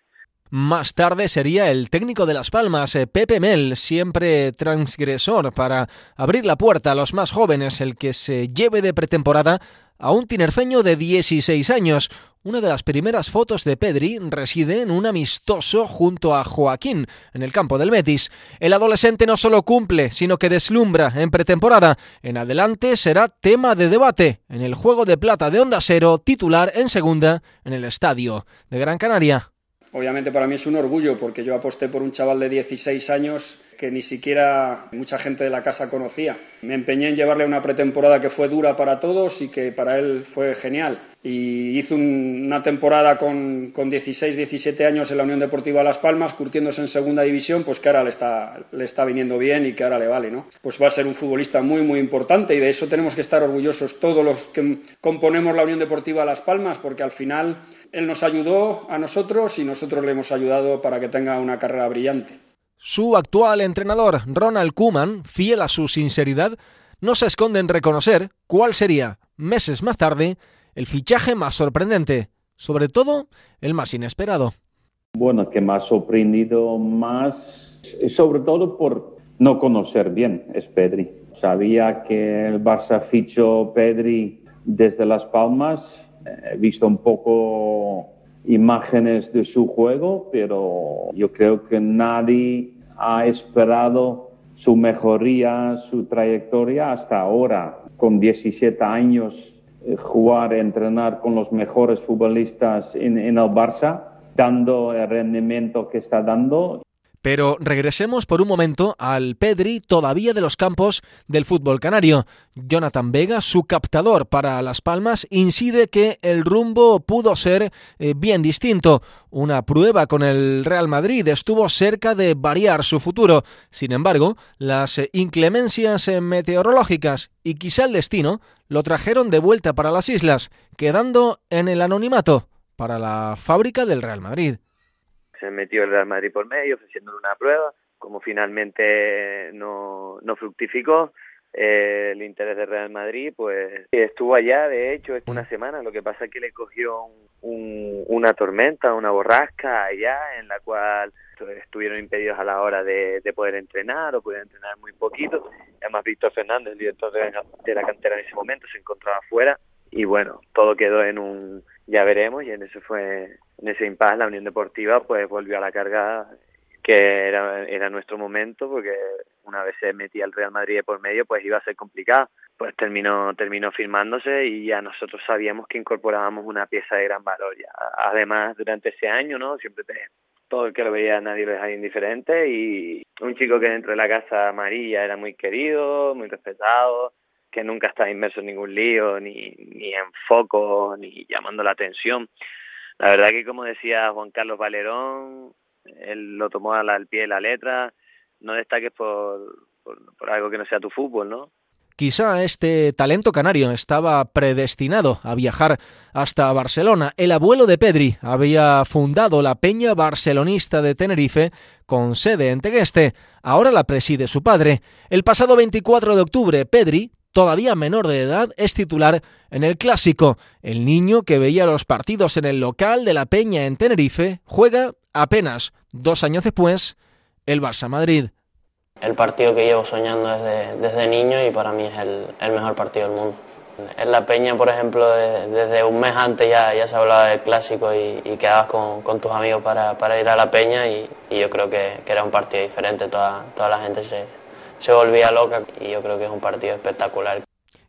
[SPEAKER 14] Más tarde sería el técnico de Las Palmas, eh, Pepe Mel, siempre transgresor para abrir la puerta a los más jóvenes, el que se lleve de pretemporada a un tinerfeño de 16 años. Una de las primeras fotos de Pedri reside en un amistoso junto a Joaquín, en el campo del Betis. El adolescente no solo cumple, sino que deslumbra en pretemporada. En adelante será tema de debate en el juego de plata de Onda Cero, titular en segunda en el estadio de Gran Canaria.
[SPEAKER 18] Obviamente para mí es un orgullo porque yo aposté por un chaval de 16 años que ni siquiera mucha gente de la casa conocía. Me empeñé en llevarle una pretemporada que fue dura para todos y que para él fue genial. Y hizo una temporada con, con 16, 17 años en la Unión Deportiva Las Palmas, curtiéndose en segunda división, pues que ahora le está, le está viniendo bien y que ahora le vale, ¿no? Pues va a ser un futbolista muy, muy importante y de eso tenemos que estar orgullosos todos los que componemos la Unión Deportiva Las Palmas, porque al final él nos ayudó a nosotros y nosotros le hemos ayudado para que tenga una carrera brillante.
[SPEAKER 14] Su actual entrenador, Ronald Koeman, fiel a su sinceridad, no se esconde en reconocer cuál sería, meses más tarde, el fichaje más sorprendente, sobre todo el más inesperado.
[SPEAKER 19] Bueno, que me ha sorprendido más, sobre todo por no conocer bien, es Pedri. Sabía que el Barça fichó Pedri desde Las Palmas He visto un poco imágenes de su juego, pero yo creo que nadie ha esperado su mejoría, su trayectoria hasta ahora. Con 17 años, eh, jugar, entrenar con los mejores futbolistas en, en el Barça, dando el rendimiento que está dando
[SPEAKER 14] Pero regresemos por un momento al Pedri todavía de los campos del fútbol canario. Jonathan Vega, su captador para Las Palmas, incide que el rumbo pudo ser eh, bien distinto. Una prueba con el Real Madrid estuvo cerca de variar su futuro. Sin embargo, las eh, inclemencias eh, meteorológicas y quizá el destino lo trajeron de vuelta para las islas, quedando en el anonimato para la fábrica del Real Madrid
[SPEAKER 15] se metió el Real Madrid por medio ofreciéndole una prueba, como finalmente no, no fructificó, eh, el interés del Real Madrid, pues estuvo allá, de hecho, una semana. Lo que pasa es que le cogió un, una tormenta, una borrasca allá, en la cual estuvieron impedidos a la hora de, poder entrenar o poder entrenar muy poquito. Además, Víctor Fernández, el director de la, de la cantera en ese momento, se encontraba afuera y bueno, todo quedó en un ya veremos y en ese fue en ese impasse la Unión Deportiva pues volvió a la carga que era, nuestro momento porque una vez se metía el Real Madrid por medio pues iba a ser complicado. Pues terminó terminó firmándose y ya nosotros sabíamos que incorporábamos una pieza de gran valor. Ya además durante ese año no siempre todo el que lo veía nadie lo dejaba indiferente y un chico que dentro de la casa amarilla era muy querido muy respetado que nunca está inmerso en ningún lío, ni, ni en foco, ni llamando la atención. La verdad que, como decía Juan Carlos Valerón, él lo tomó al pie de la letra, no destaques por, por, algo que no sea tu fútbol, ¿no?
[SPEAKER 14] Quizá este talento canario estaba predestinado a viajar hasta Barcelona. El abuelo de Pedri había fundado la Peña Barcelonista de Tenerife con sede en Tegueste. Ahora la preside su padre. El pasado 24 de octubre, Pedri todavía menor de edad, es titular en el clásico. El niño que veía los partidos en el local de la Peña en Tenerife juega apenas dos años después el Barça Madrid.
[SPEAKER 20] El partido que llevo soñando desde, desde niño y para mí es el, mejor partido del mundo. En la Peña, por ejemplo, desde un mes antes ya, ya se hablaba del clásico y, quedabas con, tus amigos para, ir a la Peña y, yo creo que, que, era un partido diferente, toda, toda la gente se, se volvía loca y yo creo que es un partido espectacular.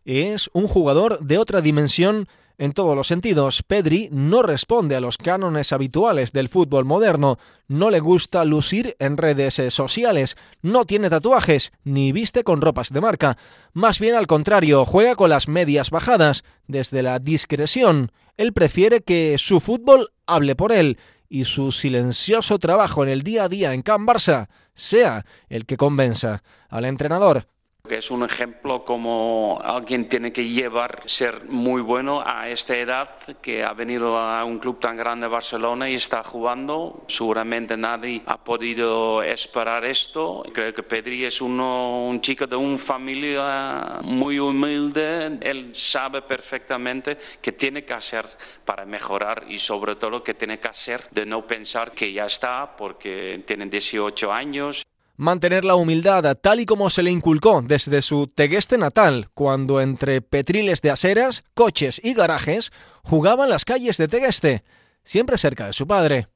[SPEAKER 14] Es un jugador de otra dimensión en todos los sentidos. Pedri no responde a los cánones habituales del fútbol moderno, no le gusta lucir en redes sociales, no tiene tatuajes, ni viste con ropas de marca. Más bien al contrario, juega con las medias bajadas, desde la discreción. Él prefiere que su fútbol hable por él y su silencioso trabajo en el día a día en Can Barça sea el que convenza al entrenador
[SPEAKER 21] es un ejemplo como alguien tiene que llevar, ser muy bueno a esta edad, que ha venido a un club tan grande Barcelona y está jugando. Seguramente nadie ha podido esperar esto. Creo que Pedri es uno, un chico de una familia muy humilde. Él sabe perfectamente qué tiene que hacer para mejorar y sobre todo qué tiene que hacer de no pensar que ya está porque tiene 18 años
[SPEAKER 14] mantener la humildad tal y como se le inculcó desde su Tegueste natal, cuando entre petriles de aceras, coches y garajes jugaban las calles de Tegueste, siempre cerca de su padre.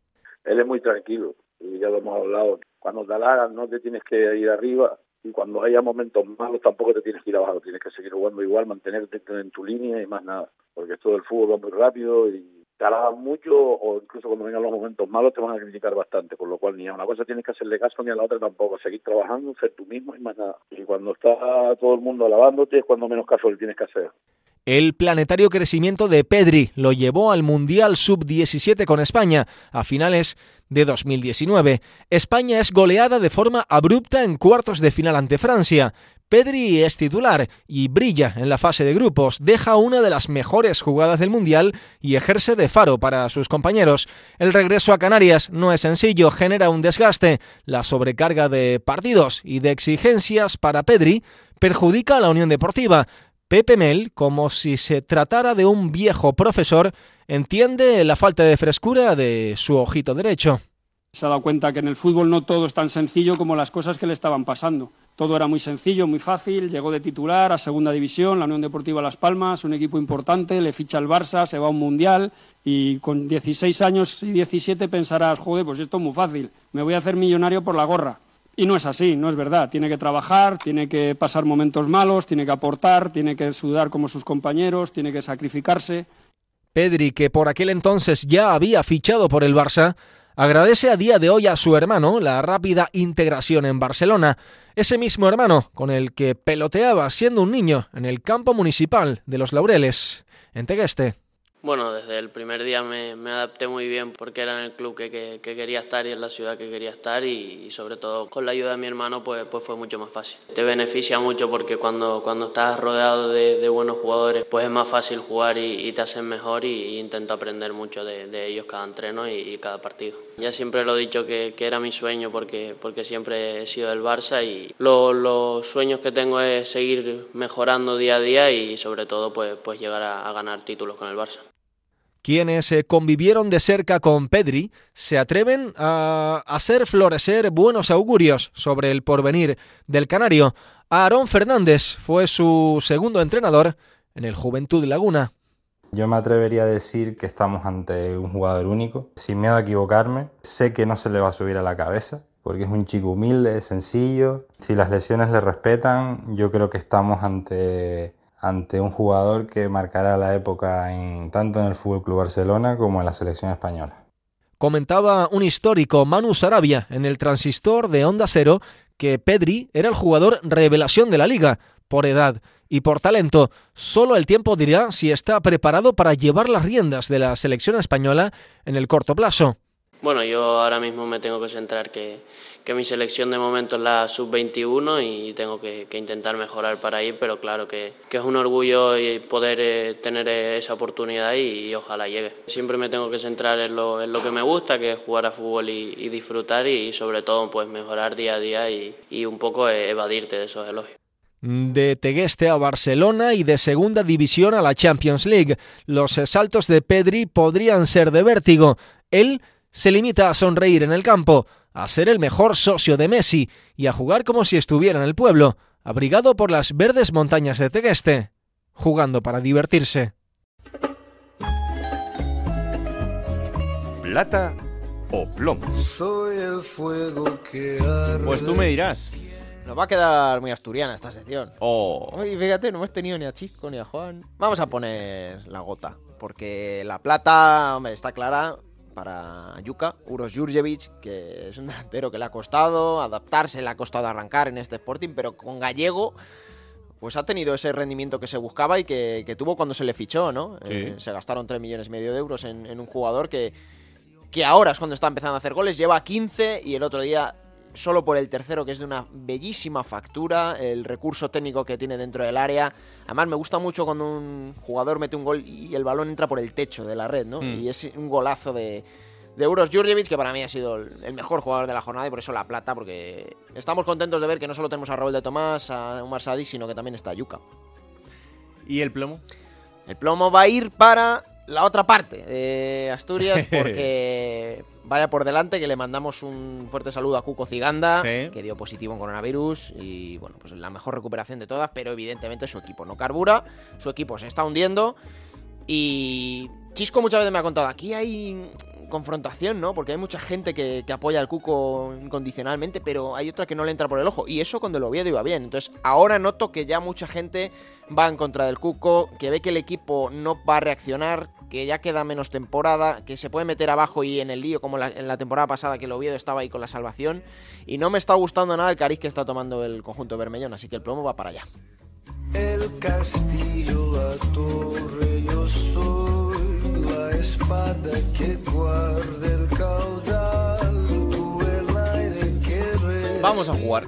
[SPEAKER 17] Él es muy tranquilo, y ya lo hemos hablado. Cuando te halagan no te tienes que ir arriba, y cuando haya momentos malos tampoco te tienes que ir abajo, tienes que seguir jugando igual, mantenerte en tu línea y más nada, porque todo el fútbol va muy rápido y te alaban mucho o incluso cuando vengan los momentos malos te van a criticar bastante, con lo cual ni a una cosa tienes que hacerle caso ni a la otra tampoco, seguir trabajando, ser tú mismo y más nada. Y cuando está todo el mundo alabándote es cuando menos caso le tienes que hacer.
[SPEAKER 14] El planetario crecimiento de Pedri lo llevó al Mundial Sub-17 con España a finales de 2019. España es goleada de forma abrupta en cuartos de final ante Francia. Pedri es titular y brilla en la fase de grupos, deja una de las mejores jugadas del Mundial y ejerce de faro para sus compañeros. El regreso a Canarias no es sencillo, genera un desgaste. La sobrecarga de partidos y de exigencias para Pedri perjudica a la Unión Deportiva. Pepe Mel, como si se tratara de un viejo profesor, entiende la falta de frescura de su ojito derecho.
[SPEAKER 18] Se ha dado cuenta que en el fútbol no todo es tan sencillo como las cosas que le estaban pasando. Todo era muy sencillo, muy fácil. Llegó de titular a Segunda División, la Unión Deportiva Las Palmas, un equipo importante, le ficha el Barça, se va a un Mundial y con 16 años y 17 pensarás, joder, pues esto es muy fácil, me voy a hacer millonario por la gorra. Y no es así, no es verdad. Tiene que trabajar, tiene que pasar momentos malos, tiene que aportar, tiene que sudar como sus compañeros, tiene que sacrificarse.
[SPEAKER 14] Pedri, que por aquel entonces ya había fichado por el Barça, agradece a día de hoy a su hermano la rápida integración en Barcelona, ese mismo hermano con el que peloteaba siendo un niño en el campo municipal de Los Laureles, en Tegueste.
[SPEAKER 20] Bueno, desde el primer día me, adapté muy bien porque era en el club que, que, que quería estar y en la ciudad que quería estar y, sobre todo con la ayuda de mi hermano pues, pues fue mucho más fácil. Te beneficia mucho porque cuando, cuando estás rodeado de, buenos jugadores pues es más fácil jugar y, te hacen mejor y, intento aprender mucho de, ellos cada entreno y, cada partido. Ya siempre lo he dicho que, que, era mi sueño porque, porque siempre he sido del Barça y lo, los sueños que tengo es seguir mejorando día a día y sobre todo pues, pues llegar a ganar títulos con el Barça
[SPEAKER 14] quienes eh, convivieron de cerca con Pedri se atreven a hacer florecer buenos augurios sobre el porvenir del canario. Aarón Fernández fue su segundo entrenador en el Juventud Laguna.
[SPEAKER 22] Yo me atrevería a decir que estamos ante un jugador único, sin miedo a equivocarme. Sé que no se le va a subir a la cabeza, porque es un chico humilde, sencillo. Si las lesiones le respetan, yo creo que estamos ante ante un jugador que marcará la época tanto en el Fútbol Club Barcelona como en la selección española.
[SPEAKER 14] Comentaba un histórico Manu Sarabia en el transistor de Onda Cero que Pedri era el jugador revelación de la liga por edad y por talento. Solo el tiempo dirá si está preparado para llevar las riendas de la selección española en el corto plazo.
[SPEAKER 20] Bueno, yo ahora mismo me tengo que centrar que, que mi selección de momento es la sub-21 y tengo que, intentar mejorar para ir, pero claro que, que es un orgullo poder eh, tener esa oportunidad y, ojalá llegue. Siempre me tengo que centrar en lo, en lo que me gusta, que es jugar a fútbol y, disfrutar y, sobre todo pues mejorar día a día y, y un poco evadirte de esos elogios
[SPEAKER 14] de Tegueste a Barcelona y de Segunda División a la Champions League. Los saltos de Pedri podrían ser de vértigo. Él se limita a sonreír en el campo, a ser el mejor socio de Messi y a jugar como si estuviera en el pueblo, abrigado por las verdes montañas de Tegueste, jugando para divertirse.
[SPEAKER 23] Plata o plomo.
[SPEAKER 2] Soy el fuego que Pues tú me dirás.
[SPEAKER 8] Nos va a quedar muy asturiana esta sección.
[SPEAKER 2] Oh.
[SPEAKER 8] Y fíjate, no hemos tenido ni a Chisco ni a Juan. Vamos a poner la gota. Porque la plata, hombre, está clara para Yuka, Uros Jurjevic, que es un delantero que le ha costado adaptarse, le ha costado arrancar en este Sporting, pero con Gallego pues ha tenido ese rendimiento que se buscaba y que, que tuvo cuando se le fichó, ¿no?
[SPEAKER 2] Sí.
[SPEAKER 8] Eh, se gastaron 3 millones y medio de euros en, en, un jugador que, que ahora es cuando está empezando a hacer goles, lleva 15 y el otro día solo por el tercero, que es de una bellísima factura, el recurso técnico que tiene dentro del área. Además, me gusta mucho cuando un jugador mete un gol y el balón entra por el techo de la red, ¿no?
[SPEAKER 2] Mm.
[SPEAKER 8] Y es un golazo de, de Euros Jurjevic, que para mí ha sido el mejor jugador de la jornada y por eso la plata, porque estamos contentos de ver que no solo tenemos a Raúl de Tomás, a Omar Sadi, sino que también está Yuka.
[SPEAKER 2] ¿Y el plomo?
[SPEAKER 8] El plomo va a ir para la otra parte de Asturias, porque vaya por delante que le mandamos un fuerte saludo a Cuco Ciganda,
[SPEAKER 2] Sí.
[SPEAKER 8] que dio positivo en coronavirus y bueno, pues la mejor recuperación de todas, pero evidentemente su equipo no carbura, su equipo se está hundiendo y Chisco muchas veces me ha contado, aquí hay confrontación, ¿no? Porque hay mucha gente que, apoya al Cuco incondicionalmente, pero hay otra que no le entra por el ojo. Y eso cuando el Oviedo iba bien. Entonces, ahora noto que ya mucha gente va en contra del Cuco, que ve que el equipo no va a reaccionar, que ya queda menos temporada, que se puede meter abajo y en el lío como en la temporada pasada que el Oviedo estaba ahí con la salvación. Y no me está gustando nada el cariz que está tomando el conjunto bermellón, así que el plomo va para allá.
[SPEAKER 24] El castillo, la torre, yo la espada que guarda el caudal, tú el aire que
[SPEAKER 2] Vamos a jugar.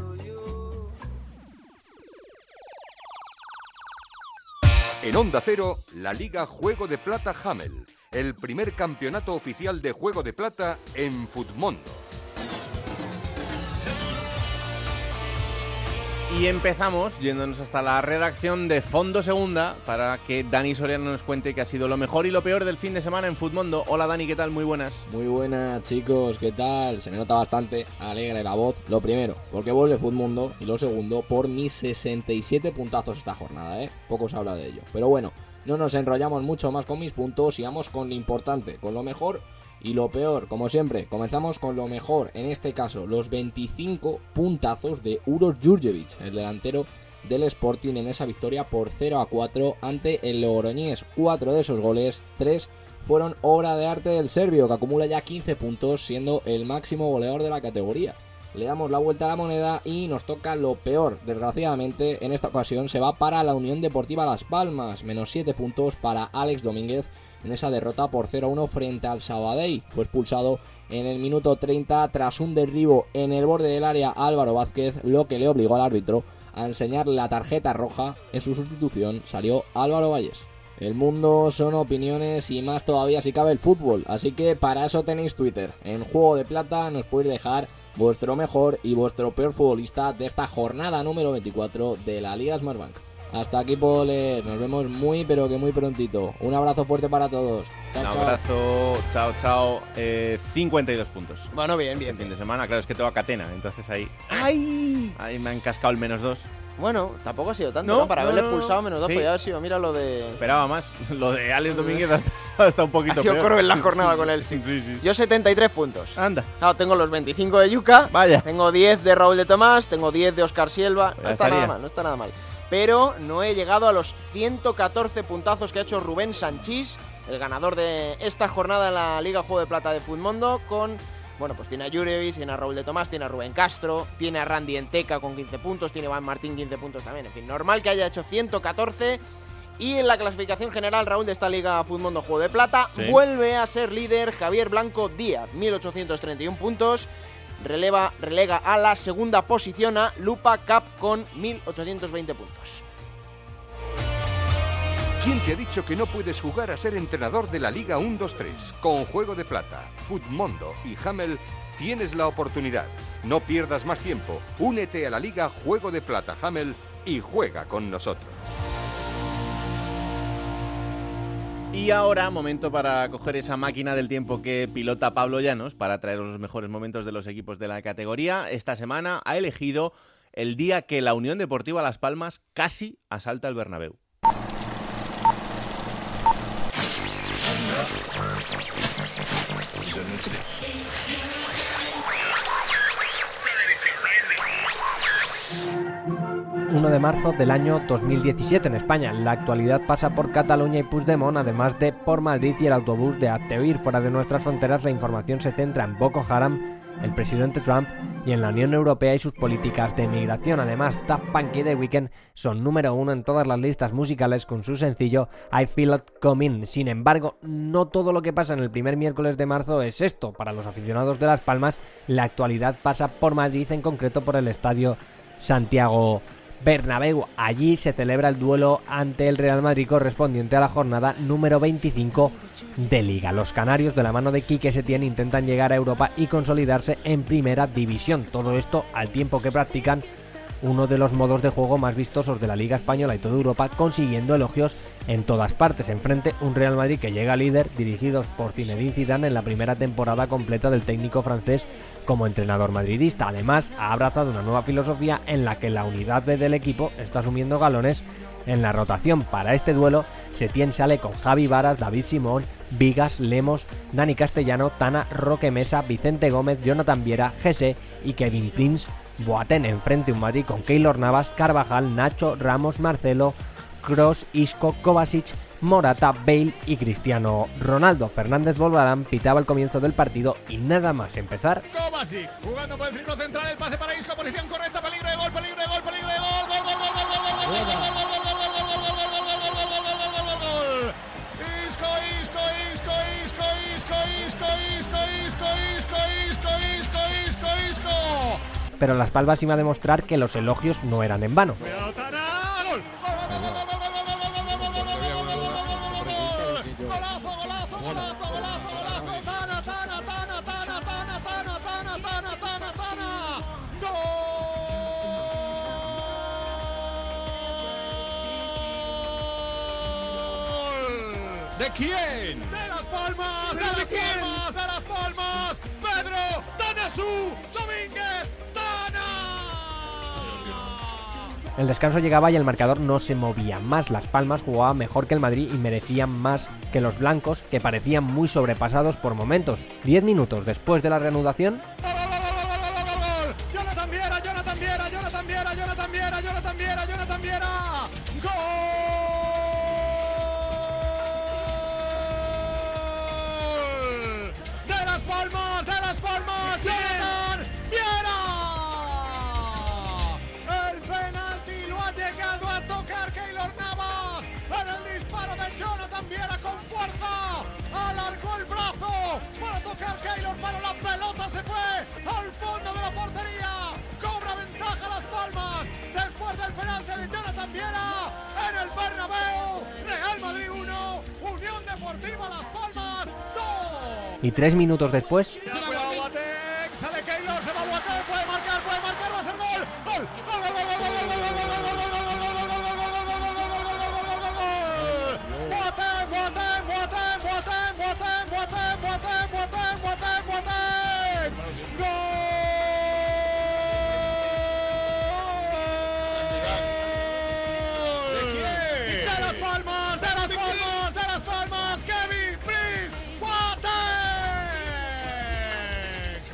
[SPEAKER 23] En Onda Cero, la Liga Juego de Plata Hamel, el primer campeonato oficial de Juego de Plata en Futmundo.
[SPEAKER 2] Y empezamos yéndonos hasta la redacción de Fondo Segunda para que Dani Soriano nos cuente qué ha sido lo mejor y lo peor del fin de semana en Futmundo. Hola Dani, ¿qué tal? Muy buenas.
[SPEAKER 25] Muy buenas chicos, ¿qué tal? Se me nota bastante alegre la voz. Lo primero, porque vuelve Futmundo. Y lo segundo, por mis 67 puntazos esta jornada, ¿eh? Poco se habla de ello. Pero bueno, no nos enrollamos mucho más con mis puntos. Sigamos con lo importante, con lo mejor y lo peor. Como siempre, comenzamos con lo mejor. En este caso, los 25 puntazos de Uros Jurjevic, el delantero del Sporting en esa victoria por 0 a 4 ante el Logroñés. Cuatro de esos goles, tres fueron obra de arte del serbio, que acumula ya 15 puntos, siendo el máximo goleador de la categoría. Le damos la vuelta a la moneda y nos toca lo peor. Desgraciadamente, en esta ocasión se va para la Unión Deportiva Las Palmas, menos 7 puntos para Alex Domínguez en esa derrota por 0-1 frente al Sabadell. Fue expulsado en el minuto 30 tras un derribo en el borde del área Álvaro Vázquez, lo que le obligó al árbitro a enseñarle la tarjeta roja. En su sustitución salió Álvaro Valles. El mundo son opiniones y más todavía si cabe el fútbol, así que para eso tenéis Twitter. En Juego de Plata nos podéis dejar vuestro mejor y vuestro peor futbolista de esta jornada número 24 de la Liga Smartbank. Hasta aquí puedo leer, nos vemos muy pero que muy prontito. Un abrazo fuerte para todos. Chao,
[SPEAKER 2] Un
[SPEAKER 25] chao.
[SPEAKER 2] abrazo, chao, chao. Eh, 52 puntos.
[SPEAKER 8] Bueno, bien, bien.
[SPEAKER 2] El fin de semana, claro, es que tengo a Catena, entonces ahí,
[SPEAKER 8] ¡Ay!
[SPEAKER 2] ahí me han cascado el menos dos.
[SPEAKER 8] Bueno, tampoco ha sido tanto,
[SPEAKER 2] No,
[SPEAKER 8] ¿no? Para
[SPEAKER 2] no,
[SPEAKER 8] haberle
[SPEAKER 2] no, no.
[SPEAKER 8] expulsado menos dos,
[SPEAKER 2] Sí.
[SPEAKER 8] podía haber sido, mira lo de...
[SPEAKER 2] Esperaba más. Lo de Alex Domínguez hasta, hasta un poquito
[SPEAKER 8] Ha sido
[SPEAKER 2] peor.
[SPEAKER 8] cruel la jornada con él, sí.
[SPEAKER 2] sí, sí.
[SPEAKER 8] Yo 73 puntos.
[SPEAKER 2] Anda.
[SPEAKER 8] Claro, tengo los 25 de Yuca.
[SPEAKER 2] Vaya.
[SPEAKER 8] Tengo 10 de Raúl de Tomás, tengo 10 de Oscar Silva.
[SPEAKER 2] Pues
[SPEAKER 8] No
[SPEAKER 2] ya
[SPEAKER 8] está nada mal, no está nada mal. Pero no he llegado a los 114 puntazos que ha hecho Rubén Sanchís, el ganador de esta jornada en la Liga Juego de Plata de Futmundo, con... Bueno, pues tiene a Jurevic, tiene a Raúl de Tomás, tiene a Rubén Castro, tiene a Randy Enteca con 15 puntos, tiene a Iván Martín 15 puntos también. En fin, normal que haya hecho 114. Y en la clasificación general, Raúl, de esta Liga Futmundo Juego de Plata,
[SPEAKER 2] Sí.
[SPEAKER 8] vuelve a ser líder Javier Blanco Díaz, 1831 puntos. Releva, relega a la segunda posición a Lupa Cap con 1820 puntos.
[SPEAKER 23] ¿Quién te ha dicho que no puedes jugar a ser entrenador de la Liga 1-2-3? Con Juego de Plata, Futmundo y Hamel tienes la oportunidad. No pierdas más tiempo. Únete a la Liga Juego de Plata Hamel y juega con nosotros.
[SPEAKER 2] Y ahora, momento para coger esa máquina del tiempo que pilota Pablo Llanos para traer los mejores momentos de los equipos de la categoría. Esta semana ha elegido el día que la Unión Deportiva Las Palmas casi asalta el Bernabéu.
[SPEAKER 26] 1 de marzo del año 2017 en España. La actualidad pasa por Cataluña y Puigdemont, además de por Madrid y el autobús de Ateuir. Fuera de nuestras fronteras, la información se centra en Boko Haram, el presidente Trump y en la Unión Europea y sus políticas de migración. Además, Daft Punk y The Weeknd son número uno en todas las listas musicales con su sencillo I Feel It Coming. Sin embargo, no todo lo que pasa en el primer miércoles de marzo es esto. Para los aficionados de Las Palmas, la actualidad pasa por Madrid, en concreto por el estadio Santiago Bernabéu. Allí se celebra el duelo ante el Real Madrid correspondiente a la jornada número 25 de Liga. Los canarios de la mano de Quique Setién intentan llegar a Europa y consolidarse en primera división. Todo esto al tiempo que practican uno de los modos de juego más vistosos de la Liga Española y toda Europa, consiguiendo elogios en todas partes. Enfrente un Real Madrid que llega líder, dirigidos por Zinedine Zidane en la primera temporada completa del técnico francés como entrenador madridista. Además, ha abrazado una nueva filosofía en la que la unidad B del equipo está asumiendo galones en la rotación. Para este duelo, Setién sale con Javi Varas, David Simón, Vigas, Lemos, Dani Castellano, Tana, Roque Mesa, Vicente Gómez, Jonathan Viera, Gese y Kevin Prince. Boateng enfrente un Madrid con Keylor Navas, Carvajal, Nacho, Ramos, Marcelo, Cross, Isco, Kovacic, Morata, Bale y Cristiano Ronaldo. Fernández Volvarán pitaba el comienzo del partido y nada más empezar. Pero Las Palmas iba a demostrar que los elogios no eran en vano.
[SPEAKER 9] ¿De quién?
[SPEAKER 27] De las palmas, de
[SPEAKER 9] ¿Pero
[SPEAKER 27] las
[SPEAKER 9] de quién?
[SPEAKER 27] palmas, de las palmas. Pedro, Tanasu, Domínguez, Tana.
[SPEAKER 26] El descanso llegaba y el marcador no se movía más. Las Palmas jugaba mejor que el Madrid y merecían más que los blancos, que parecían muy sobrepasados por momentos. Diez minutos después de la reanudación,
[SPEAKER 27] Oscar Keylor para la pelota, se fue al fondo de la portería. Cobra ventaja Las Palmas después del penalti de Jonathan Viera en el Bernabéu. Real Madrid 1, Unión Deportiva Las Palmas 2.
[SPEAKER 26] Y tres minutos después,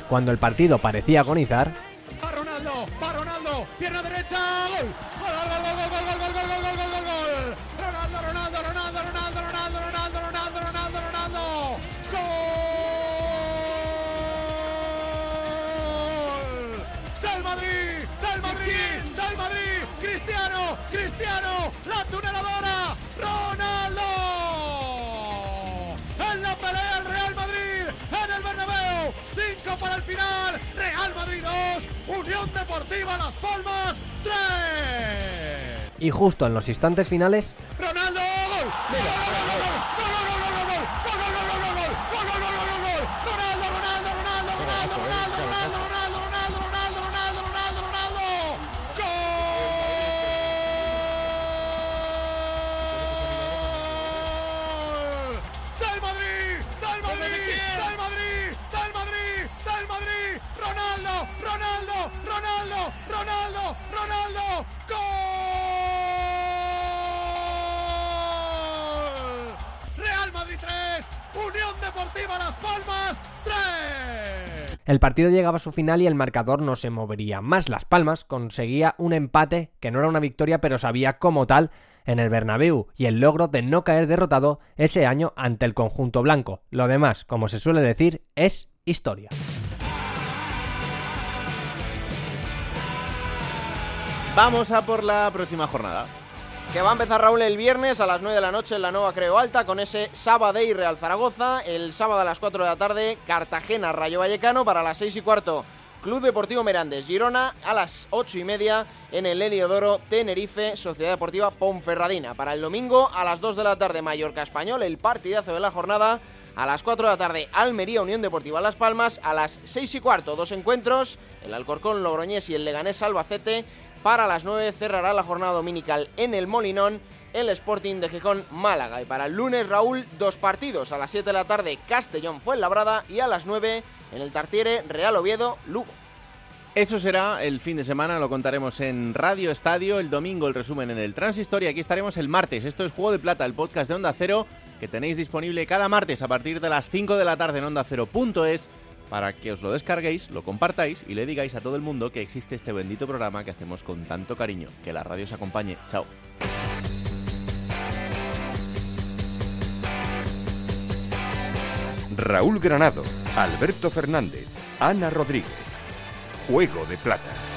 [SPEAKER 26] cuando el partido parecía agonizar,
[SPEAKER 27] final, Real Madrid 2, Unión Deportiva Las Palmas 3.
[SPEAKER 26] y justo en los instantes finales,
[SPEAKER 27] Ronaldo, gol. Gol, gol, gol, gol, gol, Deportiva Las Palmas 3.
[SPEAKER 26] el partido llegaba a su final y el marcador no se movería más. Las Palmas conseguía un empate que no era una victoria, pero sabía como tal en el Bernabéu y el logro de no caer derrotado ese año ante el conjunto blanco. Lo demás, como se suele decir, es historia.
[SPEAKER 2] Vamos a por la próxima jornada.
[SPEAKER 8] Que va a empezar Raúl el viernes a las 9 de la noche en la nueva Creo Alta con ese sábado y Real Zaragoza. El sábado a las 4 de la tarde Cartagena Rayo Vallecano para las 6 y cuarto. Club Deportivo Merandes Girona a las 8 y media en el Heliodoro Tenerife Sociedad Deportiva Ponferradina. Para el domingo a las 2 de la tarde Mallorca Español, el partidazo de la jornada. A las 4 de la tarde Almería Unión Deportiva Las Palmas. A las 6 y cuarto dos encuentros. El Alcorcón Logroñés y el Leganés Albacete. Para las 9 cerrará la jornada dominical en el Molinón el Sporting de Gijón Málaga. Y para el lunes, Raúl, dos partidos. A las 7 de la tarde, Castellón Fuenlabrada y a las 9 en el Tartiere, Real Oviedo, Lugo.
[SPEAKER 2] Eso será el fin de semana, lo contaremos en Radio Estadio, el domingo el resumen en el Transistor y aquí estaremos el martes. Esto es Juego de Plata, el podcast de Onda Cero que tenéis disponible cada martes a partir de las 5 de la tarde en ondacero.es para que os lo descarguéis, lo compartáis y le digáis a todo el mundo que existe este bendito programa que hacemos con tanto cariño. Que la radio os acompañe. Chao.
[SPEAKER 23] Raúl Granado, Alberto Fernández, Ana Rodríguez. Juego de Plata.